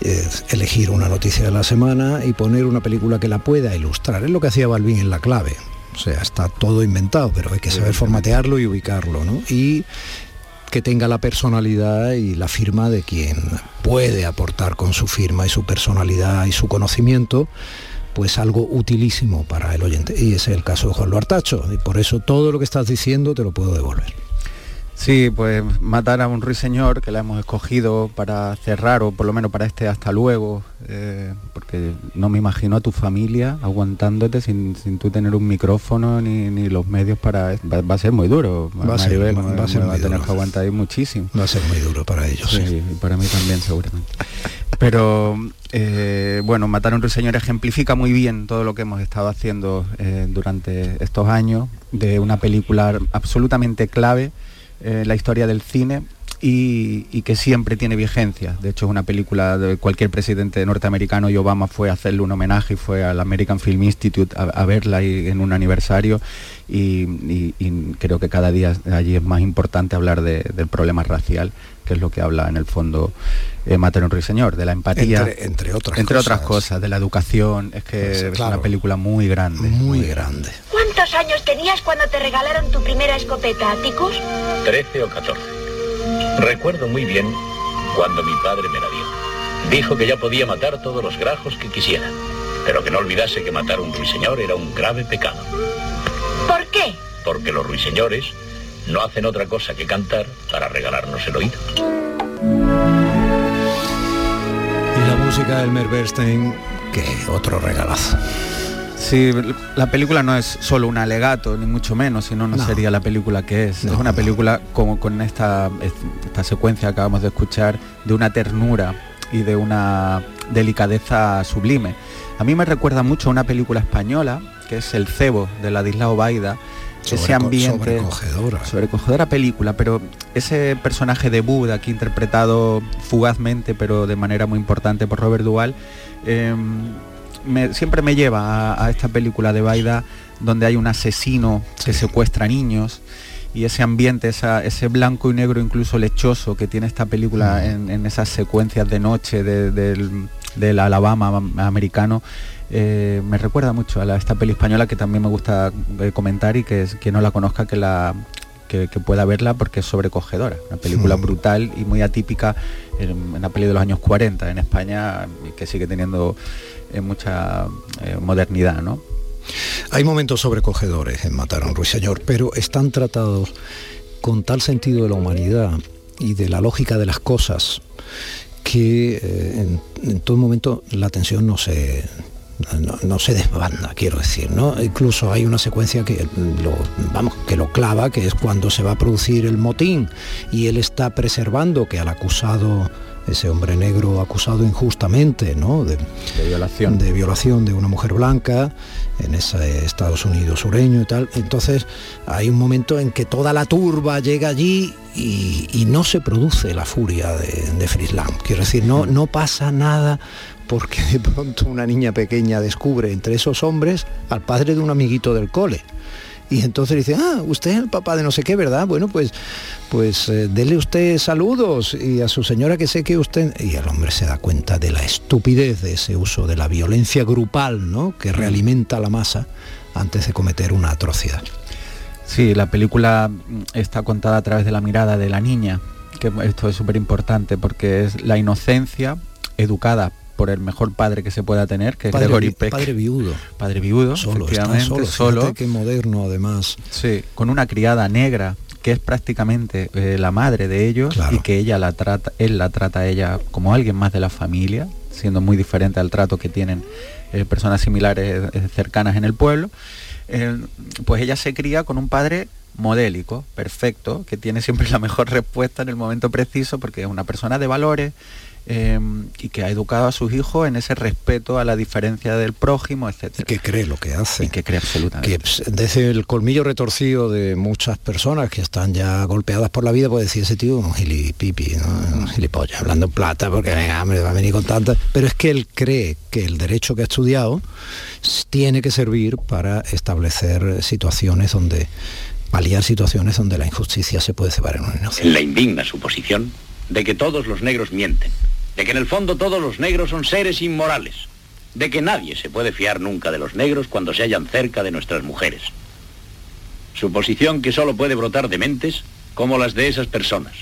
Es elegir una noticia de la semana y poner una película que la pueda ilustrar. Es lo que hacía Balvin en La Clave. O sea, está todo inventado, pero hay que saber formatearlo y ubicarlo, ¿no? Y que tenga la personalidad y la firma de quien puede aportar con su firma y su personalidad y su conocimiento pues algo utilísimo para el oyente. Y ese es el caso de Juan Luartacho. Y por eso todo lo que estás diciendo te lo puedo devolver. Sí, pues matar a un ruiseñor que la hemos escogido para cerrar o por lo menos para este hasta luego, eh, porque no me imagino a tu familia aguantándote sin, sin tú tener un micrófono ni, ni los medios para... Va, va a ser muy duro. Va a ser- Maribel, va- a ser muy a tener duro. que aguantar muchísimo. Va a ser muy duro para ellos. Sí, sí. y para mí también seguramente. Pero eh, bueno, Matar a un ruiseñor ejemplifica muy bien todo lo que hemos estado haciendo eh, durante estos años de una película absolutamente clave eh, la historia del cine y, que siempre tiene vigencia. De hecho, es una película de cualquier presidente norteamericano y Obama fue a hacerle un homenaje y fue al American Film Institute a, verla en un aniversario y creo que cada día allí es más importante hablar de- del problema racial, que es lo que habla en el fondo eh, Matar a un ruiseñor, de la empatía. Entre- entre otras entre cosas. otras cosas, de la educación. Es que Pues, es claro. una película muy grande. Muy grande. ¿Cuántos años tenías cuando te regalaron tu primera escopeta, Atticus? 13 o 14. Recuerdo muy bien cuando mi padre me la dio. Dijo que ya podía matar todos los grajos que quisiera, pero que no olvidase que matar a un ruiseñor era un grave pecado, ¿Por qué? porque los ruiseñores no hacen otra cosa que cantar para regalarnos el oído. Y la música de Elmer Bernstein, que otro regalazo. Sí, la película no es solo un alegato, ni mucho menos, sino no, No. sería la película que es. es una película como con esta, esta secuencia que acabamos de escuchar, de una ternura y de una delicadeza sublime. A mí me recuerda mucho a una película española, que es El Cebo, de Ladislao Baida, ese ambiente. sobrecogedora. sobrecogedora película pero ese personaje de Buda aquí interpretado fugazmente pero de manera muy importante por Robert Duvall eh, me- siempre me lleva a, a esta película de Baida donde hay un asesino que secuestra niños y ese ambiente, esa- ese blanco y negro incluso lechoso que tiene esta película en, en esas secuencias de noche de- del, del Alabama am- americano, eh, me recuerda mucho a la- esta peli española que también me gusta eh, comentar y que es- quien no la conozca que la que, que pueda verla porque es sobrecogedora, una película brutal y muy atípica en, en una peli de los años 40 en España y que sigue teniendo eh, mucha eh, modernidad, ¿no? Hay momentos sobrecogedores en Matar a un ruiseñor, pero están tratados con tal sentido de la humanidad y de la lógica de las cosas que eh, en, todo momento la tensión no se no, no se desbanda, quiero decir, ¿no? Incluso hay una secuencia que lo, vamos, que lo clava, que es cuando se va a producir el motín y él está preservando que al acusado ese hombre negro acusado injustamente, ¿no? De, violación. De violación de una mujer blanca en ese Estados Unidos sureño y tal. Entonces hay un momento en que toda la turba llega allí y, no se produce la furia de, de Frislam. Quiero decir, no, no pasa nada porque de pronto una niña pequeña descubre entre esos hombres al padre de un amiguito del cole y entonces dice, ah, usted es el papá de no sé qué, ¿verdad? Bueno, pues, pues eh, dele usted saludos y a su señora que sé que usted... Y el hombre se da cuenta de la estupidez de ese uso de la violencia grupal, ¿no? Que realimenta la masa antes de cometer una atrocidad. Sí, la película está contada a través de la mirada de la niña, que esto es súper importante porque es la inocencia educada por el mejor padre que se pueda tener, que es Gregory Peck. Padre viudo. Padre viudo, solo, efectivamente, solo. solo. que moderno además. Sí, con una criada negra que es prácticamente eh, la madre de ellos y que ella la trata, él la trata a ella como alguien más de la familia, siendo muy diferente al trato que tienen eh, personas similares eh, cercanas en el pueblo. pues ella se cría con un padre modélico, perfecto, que tiene siempre la mejor respuesta en el momento preciso porque es una persona de valores, Em, y que ha educado a sus hijos en ese respeto a la diferencia del prójimo, etc. Que cree lo que hace. Y que cree absolutamente. Que desde el colmillo retorcido de muchas personas que están ya golpeadas por la vida, puede decir ese tío un gilipipi, ¿no? un gilipollas, hablando en plata, porque venga, hombre, va a venir con tantas. Pero es que él cree que el derecho que ha estudiado tiene que servir para establecer situaciones donde paliar situaciones donde la injusticia se puede cebar en un inocente. La indigna suposición de que todos los negros mienten de que en el fondo todos los negros son seres inmorales, de que nadie se puede fiar nunca de los negros cuando se hallan cerca de nuestras mujeres. Suposición que solo puede brotar de mentes como las de esas personas,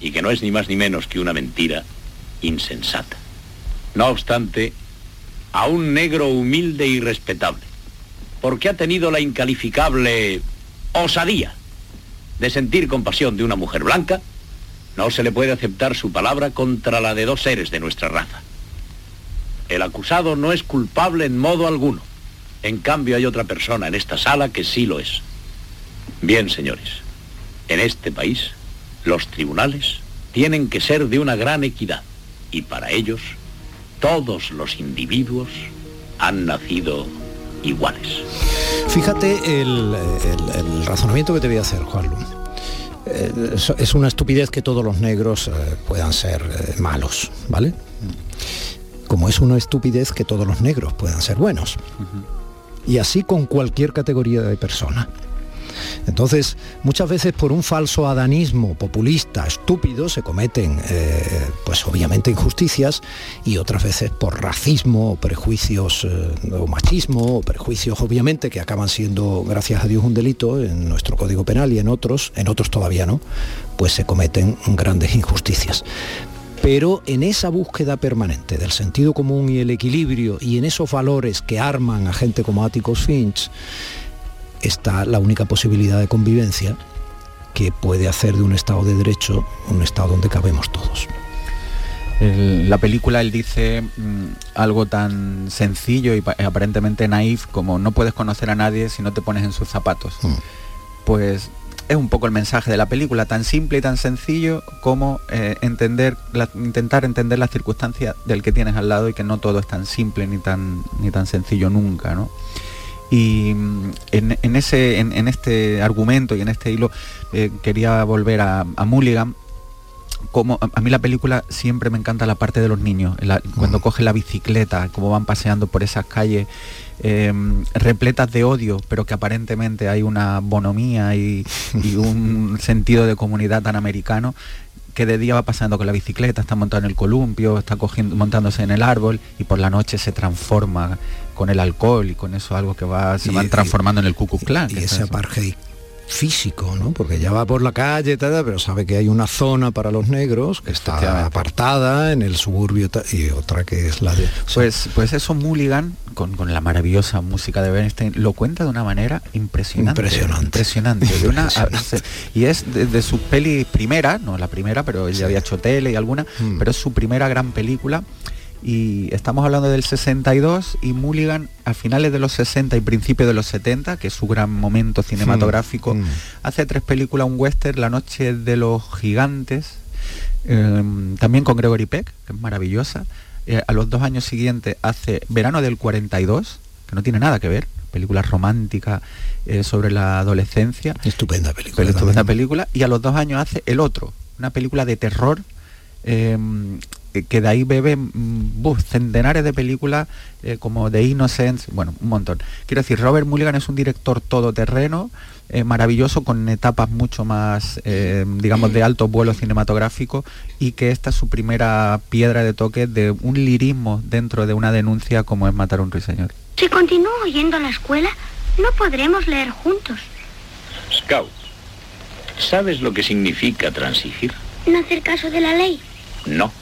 y que no es ni más ni menos que una mentira insensata. No obstante, a un negro humilde y respetable, porque ha tenido la incalificable osadía de sentir compasión de una mujer blanca, no se le puede aceptar su palabra contra la de dos seres de nuestra raza. El acusado no es culpable en modo alguno. En cambio hay otra persona en esta sala que sí lo es. Bien, señores, en este país los tribunales tienen que ser de una gran equidad y para ellos todos los individuos han nacido iguales. Fíjate el, razonamiento que te voy a hacer, Juan eh, es una estupidez que todos los negros eh, puedan ser eh, malos, ¿vale? Como es una estupidez que todos los negros puedan ser buenos. Y así con cualquier categoría de persona. Entonces, muchas veces por un falso adanismo populista, estúpido, se cometen, eh, pues obviamente injusticias, y otras veces por racismo, o prejuicios, eh, o machismo, o prejuicios obviamente que acaban siendo, gracias a Dios, un delito en nuestro Código Penal y en otros, en otros todavía no, pues se cometen grandes injusticias. Pero en esa búsqueda permanente del sentido común y el equilibrio y en esos valores que arman a gente como Atticus Finch, está la única posibilidad de convivencia que puede hacer de un Estado de Derecho un Estado donde cabemos todos. la película él dice mm, algo tan sencillo y aparentemente naif como no puedes conocer a nadie si no te pones en sus zapatos. Mm. Pues es un poco el mensaje de la película, tan simple y tan sencillo como eh, entender, intentar entender las circunstancias del que tienes al lado y que no todo es tan simple ni tan, ni tan sencillo nunca. ¿no? Y mm, en, ese, en, este argumento y en este hilo eh, quería volver a, Mulligan. Como a, mí la película siempre me encanta la parte de los niños, cuando cogen la bicicleta, cómo van paseando por esas calles em, repletas de odio, pero que aparentemente hay una bonomía y, un sentido de comunidad tan americano que de día va pasando con la bicicleta, está montado en el columpio, está cogiendo, montándose en el árbol y por la noche se transforma con el alcohol y con eso algo que va se van transformando en el Ku Klux Y, ese apartheid físico, ¿no? Porque ya va por la calle, tal, pero sabe que hay una zona para los negros que está apartada en el suburbio y otra que es la de... Pues, pues eso Mulligan, con, la maravillosa música de Bernstein, lo cuenta de una manera impresionante. Impresionante. Impresionante. y es de, su peli primera, no la primera, pero él ya había hecho tele y alguna, mm. pero es su primera gran película y estamos hablando del 62 y Mulligan a finales de los 60 y principios de los 70, que es su gran momento cinematográfico, mm, hace tres películas, un western, La noche de los gigantes, eh, también con Gregory Peck, que es maravillosa. Eh, a los dos años siguientes hace Verano del 42, que no tiene nada que ver, película romántica eh, sobre la adolescencia. Estupenda película. Pero estupenda película. Y a los dos años hace El Otro, una película de terror eh, que de ahí bebe mm, buf, centenares de películas eh, como The Innocence, bueno, un montón. Quiero decir, Robert Mulligan es un director todoterreno, eh, maravilloso, con etapas mucho más, eh, digamos, de alto vuelo cinematográfico y que esta es su primera piedra de toque de un lirismo dentro de una denuncia como es matar a un ruiseñor. Si continúo yendo a la escuela, no podremos leer juntos. Scout, ¿sabes lo que significa transigir? No hacer caso de la ley. No.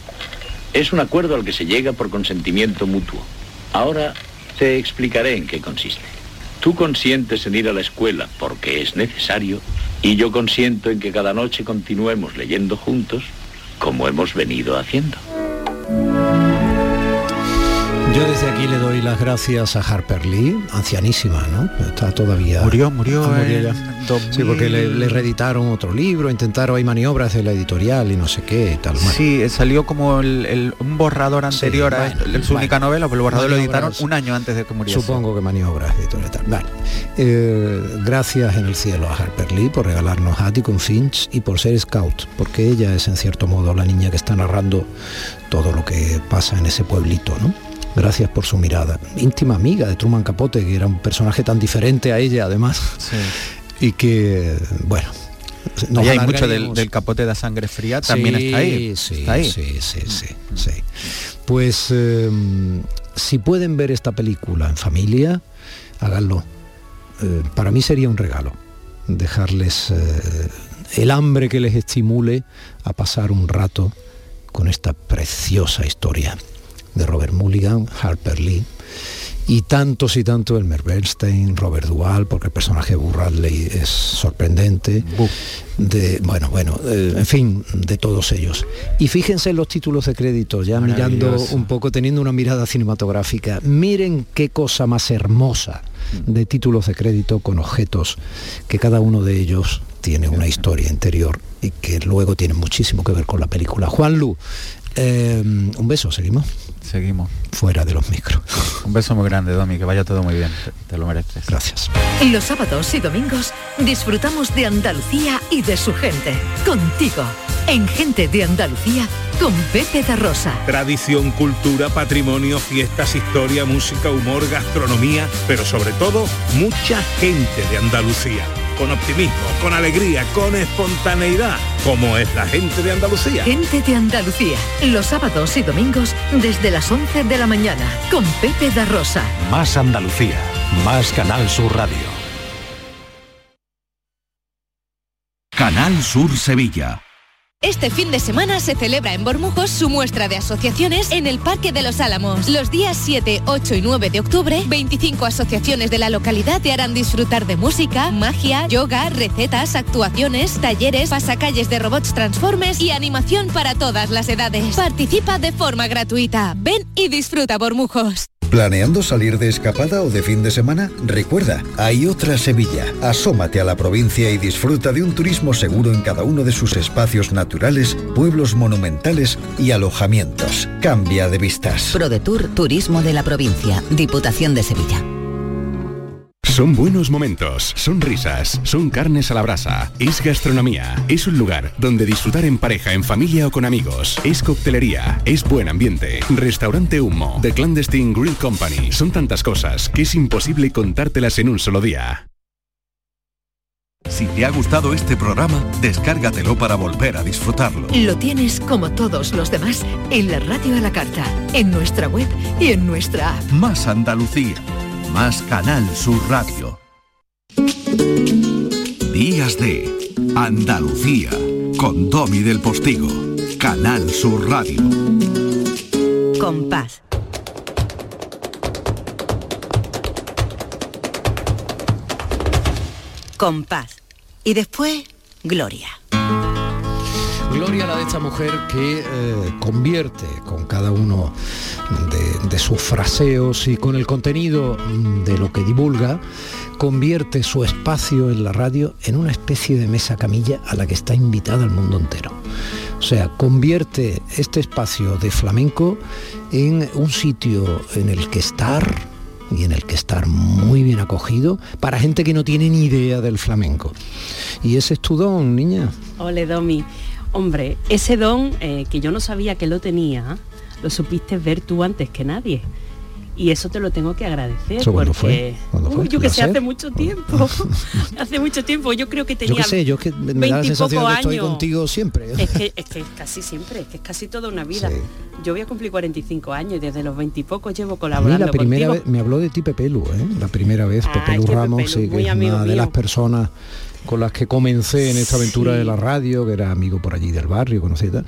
Es un acuerdo al que se llega por consentimiento mutuo. Ahora te explicaré en qué consiste. Tú consientes en ir a la escuela porque es necesario y yo consiento en que cada noche continuemos leyendo juntos como hemos venido haciendo. Yo desde aquí le doy las gracias a Harper Lee, ancianísima, ¿no? Está todavía... Murió, murió Ah. Sí, porque le, le reeditaron otro libro, intentaron, hay maniobras de la editorial y no sé qué y tal. Bueno, Sí, eh, salió como el- el- un borrador anterior a bueno, su única novela, pero el borrador lo editaron un año antes de que muriese. Supongo que maniobras editorial tal. Vale. Eh, gracias en el cielo a Harper Lee por regalarnos a Atticus Finch y por ser scout, porque ella es en cierto modo la niña que está narrando todo lo que pasa en ese pueblito, ¿no? Gracias por su mirada. Íntima amiga de Truman Capote, que era un personaje tan diferente a ella además. Y que, bueno, Ahí hay mucho del, capote de sangre fría, también está ahí. Sí, está ahí. sí, sí, sí, sí. Pues eh, si pueden ver esta película en familia, háganlo. Eh, para mí sería un regalo dejarles eh, el hambre que les estimule a pasar un rato con esta preciosa historia de Robert Mulligan, Harper Lee y tantos y tantos Elmer Bernstein, Robert Duvall, porque el personaje de Burradley es sorprendente, de bueno, bueno, eh, en fin, de todos ellos. Y fíjense en los títulos de crédito, ya mirando un poco, teniendo una mirada cinematográfica. Miren qué cosa más hermosa de títulos de crédito con objetos que cada uno de ellos tiene una historia interior y que luego tiene muchísimo que ver con la película. Juan Lu, eh, un beso, seguimos. Seguimos. Fuera de los micros. Un beso muy grande, Domi, que vaya todo muy bien. Te, te lo mereces. Gracias. Los sábados y domingos disfrutamos de Andalucía y de su gente. Contigo, en Gente de Andalucía, con Pepe da Rosa. Tradición, cultura, patrimonio, fiestas, historia, música, humor, gastronomía, pero sobre todo mucha gente de Andalucía. Con optimismo, con alegría, con espontaneidad, como es la gente de Andalucía. Gente de Andalucía, los sábados y domingos desde las 11 de la mañana, con Pepe da Rosa. Más Andalucía, más Canal Sur Radio. Canal Sur Sevilla. Este fin de semana se celebra en Bormujos su muestra de asociaciones en el Parque de los Álamos. Los días 7, 8 y 9 de octubre, 25 asociaciones de la localidad te harán disfrutar de música, magia, yoga, recetas, actuaciones, talleres, pasacalles de robots transformes y animación para todas las edades. Participa de forma gratuita. Ven y disfruta Bormujos. ¿Planeando salir de escapada o de fin de semana? Recuerda, hay otra Sevilla. Asómate a la provincia y disfruta de un turismo seguro en cada uno de sus espacios naturales, pueblos monumentales y alojamientos. Cambia de vistas. ProDetour Turismo de la Provincia, Diputación de Sevilla. Son buenos momentos, son risas, son carnes a la brasa, es gastronomía, es un lugar donde disfrutar en pareja, en familia o con amigos, es coctelería, es buen ambiente, restaurante Humo, The Clandestine Grill Company, son tantas cosas que es imposible contártelas en un solo día. Si te ha gustado este programa, descárgatelo para volver a disfrutarlo. Lo tienes como todos los demás en la radio a la carta, en nuestra web y en nuestra app. Más Andalucía, más Canal Sur Radio. Días de Andalucía, con Domi del Postigo, Canal Sur Radio. Compás. Compás. Y después, Gloria. Gloria la de esta mujer que eh, convierte con cada uno de, de sus fraseos y con el contenido mm, de lo que divulga, convierte su espacio en la radio en una especie de mesa camilla a la que está invitada el mundo entero. O sea, convierte este espacio de flamenco en un sitio en el que estar y en el que estar muy bien acogido para gente que no tiene ni idea del flamenco. Y ese es tu don, niña. Ole, Domi. Hombre, ese don eh, que yo no sabía que lo tenía, lo supiste ver tú antes que nadie. Y eso te lo tengo que agradecer porque fue? Uy, yo que sé hace mucho tiempo hace mucho tiempo yo creo que tenía yo que sé yo que me da la sensación de que estoy contigo siempre. Es que, es que casi siempre es que es casi toda una vida. Yo voy a cumplir 45 años y desde los 20 y pocos llevo colaborando la primera vez me habló de ti Pepe Lu ¿eh? la primera vez Pepe Lu Ramos que es una de las personas con las que comencé en esta aventura de la radio, que era amigo por allí del barrio, conocí y tal.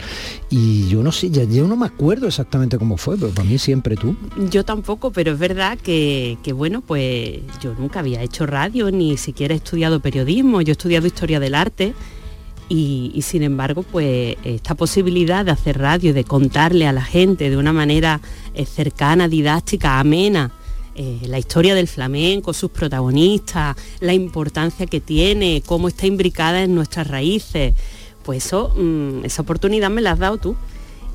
Y yo no sé, ya yo no me acuerdo exactamente cómo fue, pero para mí siempre tú. Yo tampoco, pero es verdad que, bueno, pues yo nunca había hecho radio, ni siquiera he estudiado periodismo, yo he estudiado historia del arte. Y, y, sin embargo, pues esta posibilidad de hacer radio, de contarle a la gente de una manera eh, cercana, didáctica, amena, eh, la historia del flamenco, sus protagonistas, la importancia que tiene, cómo está imbricada en nuestras raíces. Pues eso, mm, esa oportunidad me la has dado tú.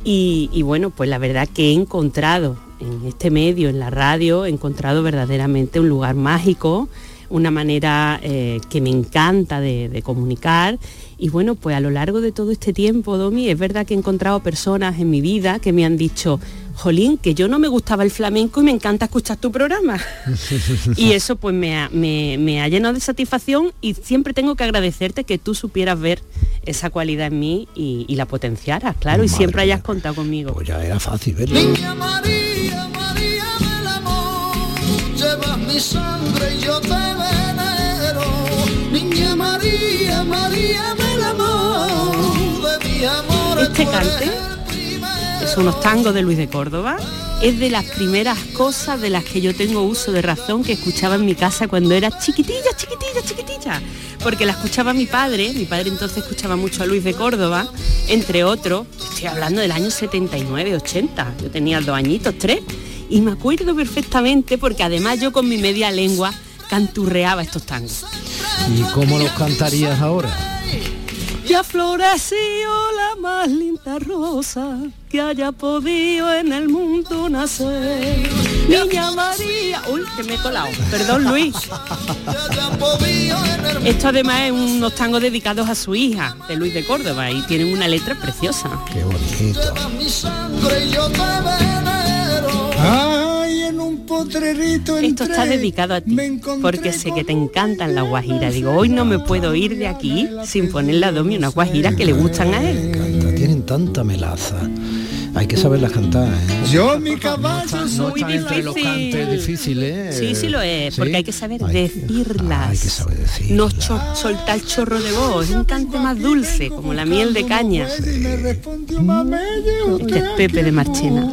Y, bueno, pues la verdad que he encontrado en este medio, en la radio, he encontrado verdaderamente un lugar mágico, una manera eh, que me encanta de, comunicar. Y bueno, pues a lo largo de todo este tiempo, Domi, es verdad que he encontrado personas en mi vida que me han dicho, jolín, que yo no me gustaba el flamenco y me encanta escuchar tu programa. y eso pues me ha, llenado de satisfacción y siempre tengo que agradecerte que tú supieras ver esa cualidad en mí y, la potenciaras, claro, y siempre hayas contado conmigo. Pues ya era fácil verlo. mi sangre yo te Niña María, María, de mi amor. Este cante son unos tangos de Luis de Córdoba. Es de las primeras cosas de las que yo tengo uso de razón que escuchaba en mi casa cuando era chiquitilla, chiquitilla, chiquitilla. Porque la escuchaba mi padre, mi padre entonces escuchaba mucho a Luis de Córdoba, entre otros, estoy hablando del año 79, 80, yo tenía dos añitos, tres, y me acuerdo perfectamente porque además yo con mi media lengua canturreaba estos tangos. ¿Y cómo los cantarías ahora? Ya floreció la más linda rosa que haya podido en el mundo nacer. Niña María. Uy, que me he colado. Perdón, Luis. Esto además es unos tangos dedicados a su hija, de Luis de Córdoba, y tienen una letra preciosa. Qué bonito. Esto está dedicado a ti, porque sé que te encantan las guajiras. Digo, hoy no me puedo ir de aquí sin ponerle a Domi unas guajiras que le gustan a él. tienen tanta melaza. Hay que saberlas cantar. ¿eh? Yo mi caballo no muy difícil. Los cantes difíciles. Sí, sí lo es, porque hay que saber decirlas. Hay que saber decir. No soltar el chorro de voz, es un cante más dulce, como la miel de caña. Este es Pepe de Marchena.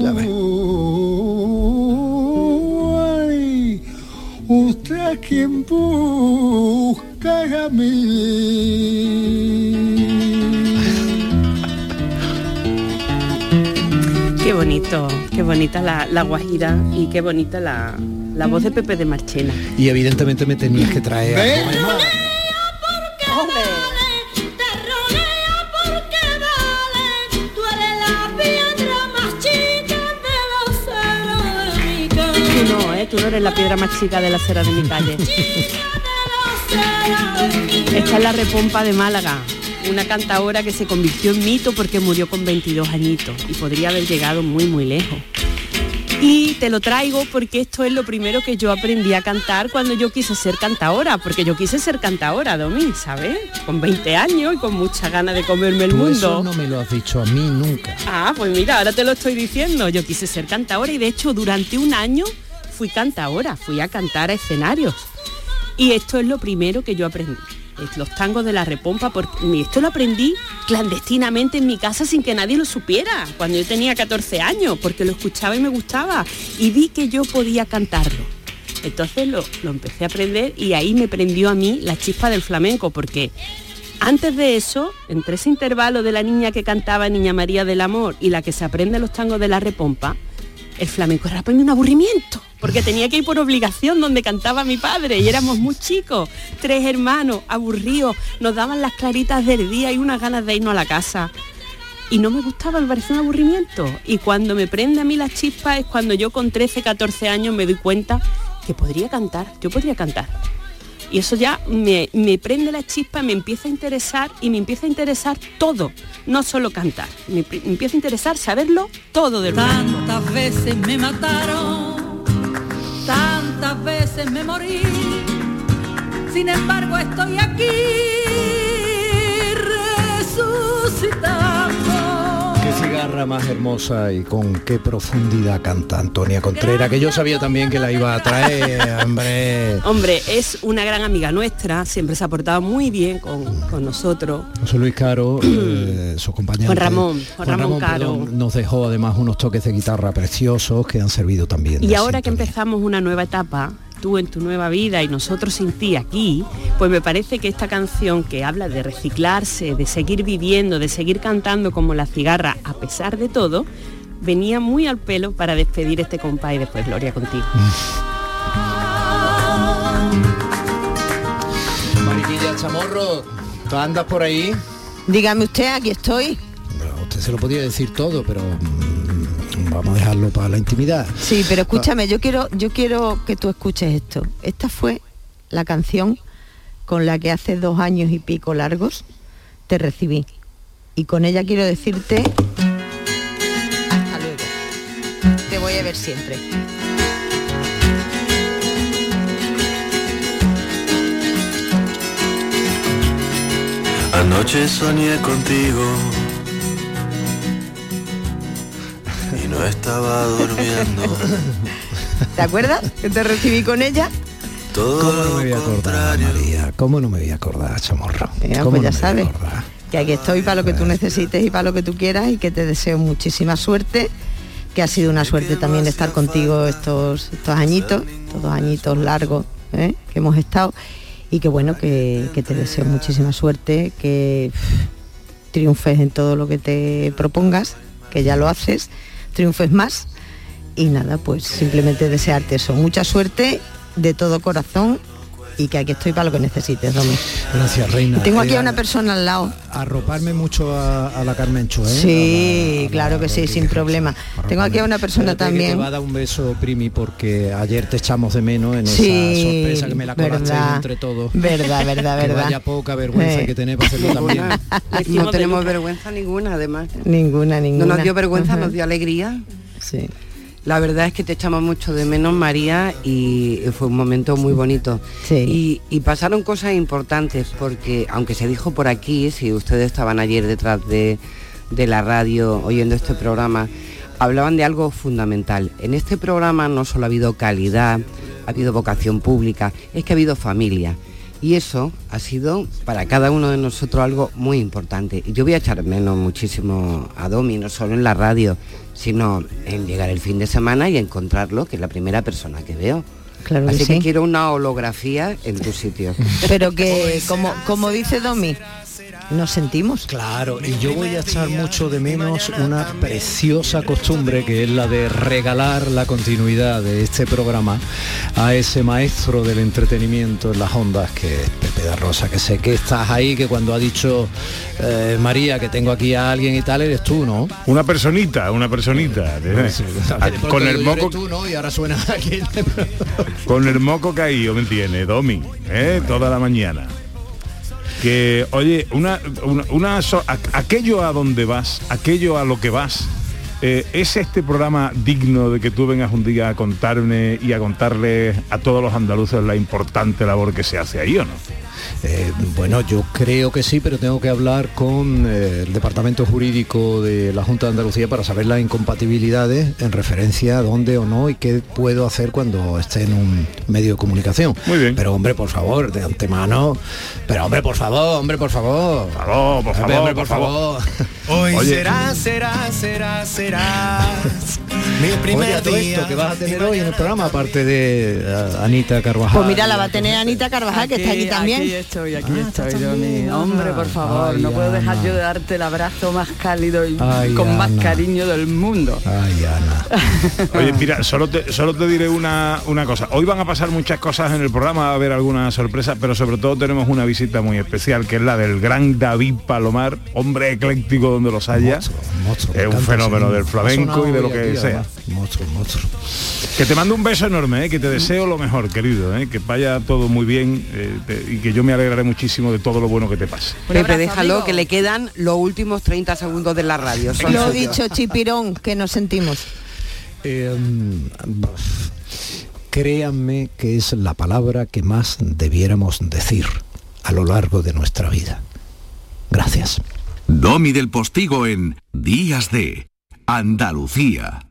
Quien busca a mí. Qué bonito, qué bonita la, guajira y qué bonita la, voz de Pepe de Marchena. Y evidentemente me tenías que traer... eres la piedra más chica de la acera de mi calle. Esta es la repompa de Málaga, una cantadora que se convirtió en mito porque murió con 22 añitos y podría haber llegado muy muy lejos. Y te lo traigo porque esto es lo primero que yo aprendí a cantar cuando yo quise ser cantadora, porque yo quise ser cantadora, Domi, ¿sabes? Con 20 años y con mucha ganas de comerme el mundo. Eso no me lo has dicho a mí nunca. Ah, pues mira, ahora te lo estoy diciendo. Yo quise ser cantadora y de hecho durante un año fui cantadora, fui a cantar a escenarios. Y esto es lo primero que yo aprendí. Los tangos de la repompa, porque esto lo aprendí clandestinamente en mi casa sin que nadie lo supiera, cuando yo tenía 14 años, porque lo escuchaba y me gustaba. Y vi que yo podía cantarlo. Entonces lo, lo empecé a aprender y ahí me prendió a mí la chispa del flamenco, porque antes de eso, entre ese intervalo de la niña que cantaba Niña María del Amor y la que se aprende los tangos de la repompa, el flamenco era para mí un aburrimiento porque tenía que ir por obligación donde cantaba mi padre y éramos muy chicos, tres hermanos, aburridos, nos daban las claritas del día y unas ganas de irnos a la casa. y no me gustaba, me parecía un aburrimiento. Y cuando me prende a mí la chispa es cuando yo con 13, 14 años me doy cuenta que podría cantar, yo podría cantar. Y eso ya me, me prende la chispa, me empieza a interesar y me empieza a interesar todo, no solo cantar. Me, empieza a interesar saberlo todo mundo. Tantas veces me mataron, tantas veces me morí. Sin embargo estoy aquí resucitando. Qué cigarra más hermosa y con qué profundidad canta Antonia Contreras, que yo sabía también que la iba a traer, hombre. Hombre, es una gran amiga nuestra, siempre se ha portado muy bien con, con nosotros. José Luis Caro, eh, su compañero. Juan Ramón, Juan Ramón Caro. nos dejó además unos toques de guitarra preciosos que han servido también. Y ahora que empezamos una nueva etapa, tú en tu nueva vida y nosotros sin ti aquí, pues me parece que esta canción que habla de reciclarse, de seguir viviendo, de seguir cantando como la cigarra a pesar de todo, venía muy al pelo para despedir este compás y después Gloria contigo. Mariquilla Chamorro, ¿tú andas por ahí? Dígame usted, aquí estoy. Bueno, usted se lo podía decir todo, pero mm, vamos a dejarlo para la intimidad. Sí, pero escúchame, yo quiero, yo quiero que tú escuches esto. Esta fue la canción con la que hace dos años y pico largos te recibí. Y con ella quiero decirte hasta luego. Te voy a ver siempre. Anoche soñé contigo y no estaba durmiendo. ¿Te acuerdas que te recibí con ella? Todo ¿Cómo no me voy a acordar, María? ¿Cómo no me voy a acordar, Chamorro? ¿Cómo pues ya no sabes que aquí estoy para lo que tú necesites y para lo que tú quieras y que te deseo muchísima suerte, que ha sido una suerte también estar contigo estos, estos añitos, estos dos añitos largos ¿eh? que hemos estado y que bueno, que, que te deseo muchísima suerte, que pff, triunfes en todo lo que te propongas, que ya lo haces, triunfes más. Y nada, pues simplemente desearte eso, mucha suerte de todo corazón y que aquí estoy para lo que necesites, Domi. Gracias, Reina. Y tengo aquí Eh, a una persona al lado. Arroparme mucho a, a la Carmencho, ¿eh? Sí, claro que sí, sin problema. Tengo aquí a una persona Espérate también. Te va a dar un beso, Primi, porque ayer te echamos de menos en Sí, esa sorpresa que me la colaste verdad, entre todos. verdad, verdad, Que verdad. vaya poca vergüenza Eh. que tener para hacerlo también. No tenemos vergüenza ninguna, además. Ninguna, ninguna. No nos dio vergüenza, nos dio alegría. Sí. La verdad es que te echamos mucho de menos, María, y fue un momento muy bonito. Y, y pasaron cosas importantes, porque aunque se dijo por aquí, si ustedes estaban ayer detrás de, de la radio oyendo este programa, hablaban de algo fundamental. En este programa no solo ha habido calidad, ha habido vocación pública, es que ha habido familia. Y eso ha sido para cada uno de nosotros algo muy importante. Y Yo voy a echar menos muchísimo a Domi, no solo en la radio, sino en llegar el fin de semana y encontrarlo, que es la primera persona que veo. Claro que Así que sí. quiero una holografía en tu sitio. Pero que, como, como dice Domi, nos sentimos. Claro, y yo voy a echar mucho de menos una preciosa costumbre que es la de regalar la continuidad de este programa a ese maestro del entretenimiento en las ondas que es Pepe da Rosa, que sé que estás ahí, que cuando ha dicho eh, María que tengo aquí a alguien y tal, eres tú, ¿no? Una personita, una personita. Con el moco Eres tú, ¿no? Y ahora suena aquí. Con el moco caído me tiene, Domi, ¿eh? toda la mañana. Que, oye, una, una, aquello a donde vas, aquello a lo que vas, eh, ¿es este programa digno de que tú vengas un día a contarme y a contarle a todos los andaluces la importante labor que se hace ahí o no? Eh, bueno, yo creo que sí, pero tengo que hablar con eh, el Departamento Jurídico de la Junta de Andalucía para saber las incompatibilidades en referencia a dónde o no y qué puedo hacer cuando esté en un medio de comunicación. Muy bien. Pero hombre, por favor, de antemano. Pero hombre, por favor, hombre, por favor. Por favor, por favor, hombre, por por favor. Hoy Oye, será, será, será, será mi primer Oye, todo día. esto que vas a tener hoy en el programa, aparte de eh, Anita Carvajal. Pues mira, la va a tener Anita Carvajal, que está aquí también. Aquí estoy, aquí estoy, Domi. Hombre, por favor, no puedo dejar yo de darte el abrazo más cálido y Ay, con más cariño del mundo. Ay, Ana. Oye, mira, solo te, solo te diré una, una cosa. Hoy van a pasar muchas cosas en el programa, va a haber alguna sorpresa, pero sobre todo tenemos una visita muy especial, que es la del gran David Palomar, hombre ecléctico donde los haya. es un fenómeno del flamenco y de lo que sea. Monstruo, monstruo. Que te mando un beso enorme, ¿eh? que te deseo lo mejor, querido, ¿eh? que vaya todo muy bien eh, te- y que yo me alegraré muchísimo de todo lo bueno que te pase. Pepe, déjalo, que le quedan los últimos 30 segundos de la radio. Son Lo dicho, Chipirón, que nos sentimos. Eh, créanme que es la palabra que más debiéramos decir a lo largo de nuestra vida. Gracias. Domi del Postigo en Días de Andalucía.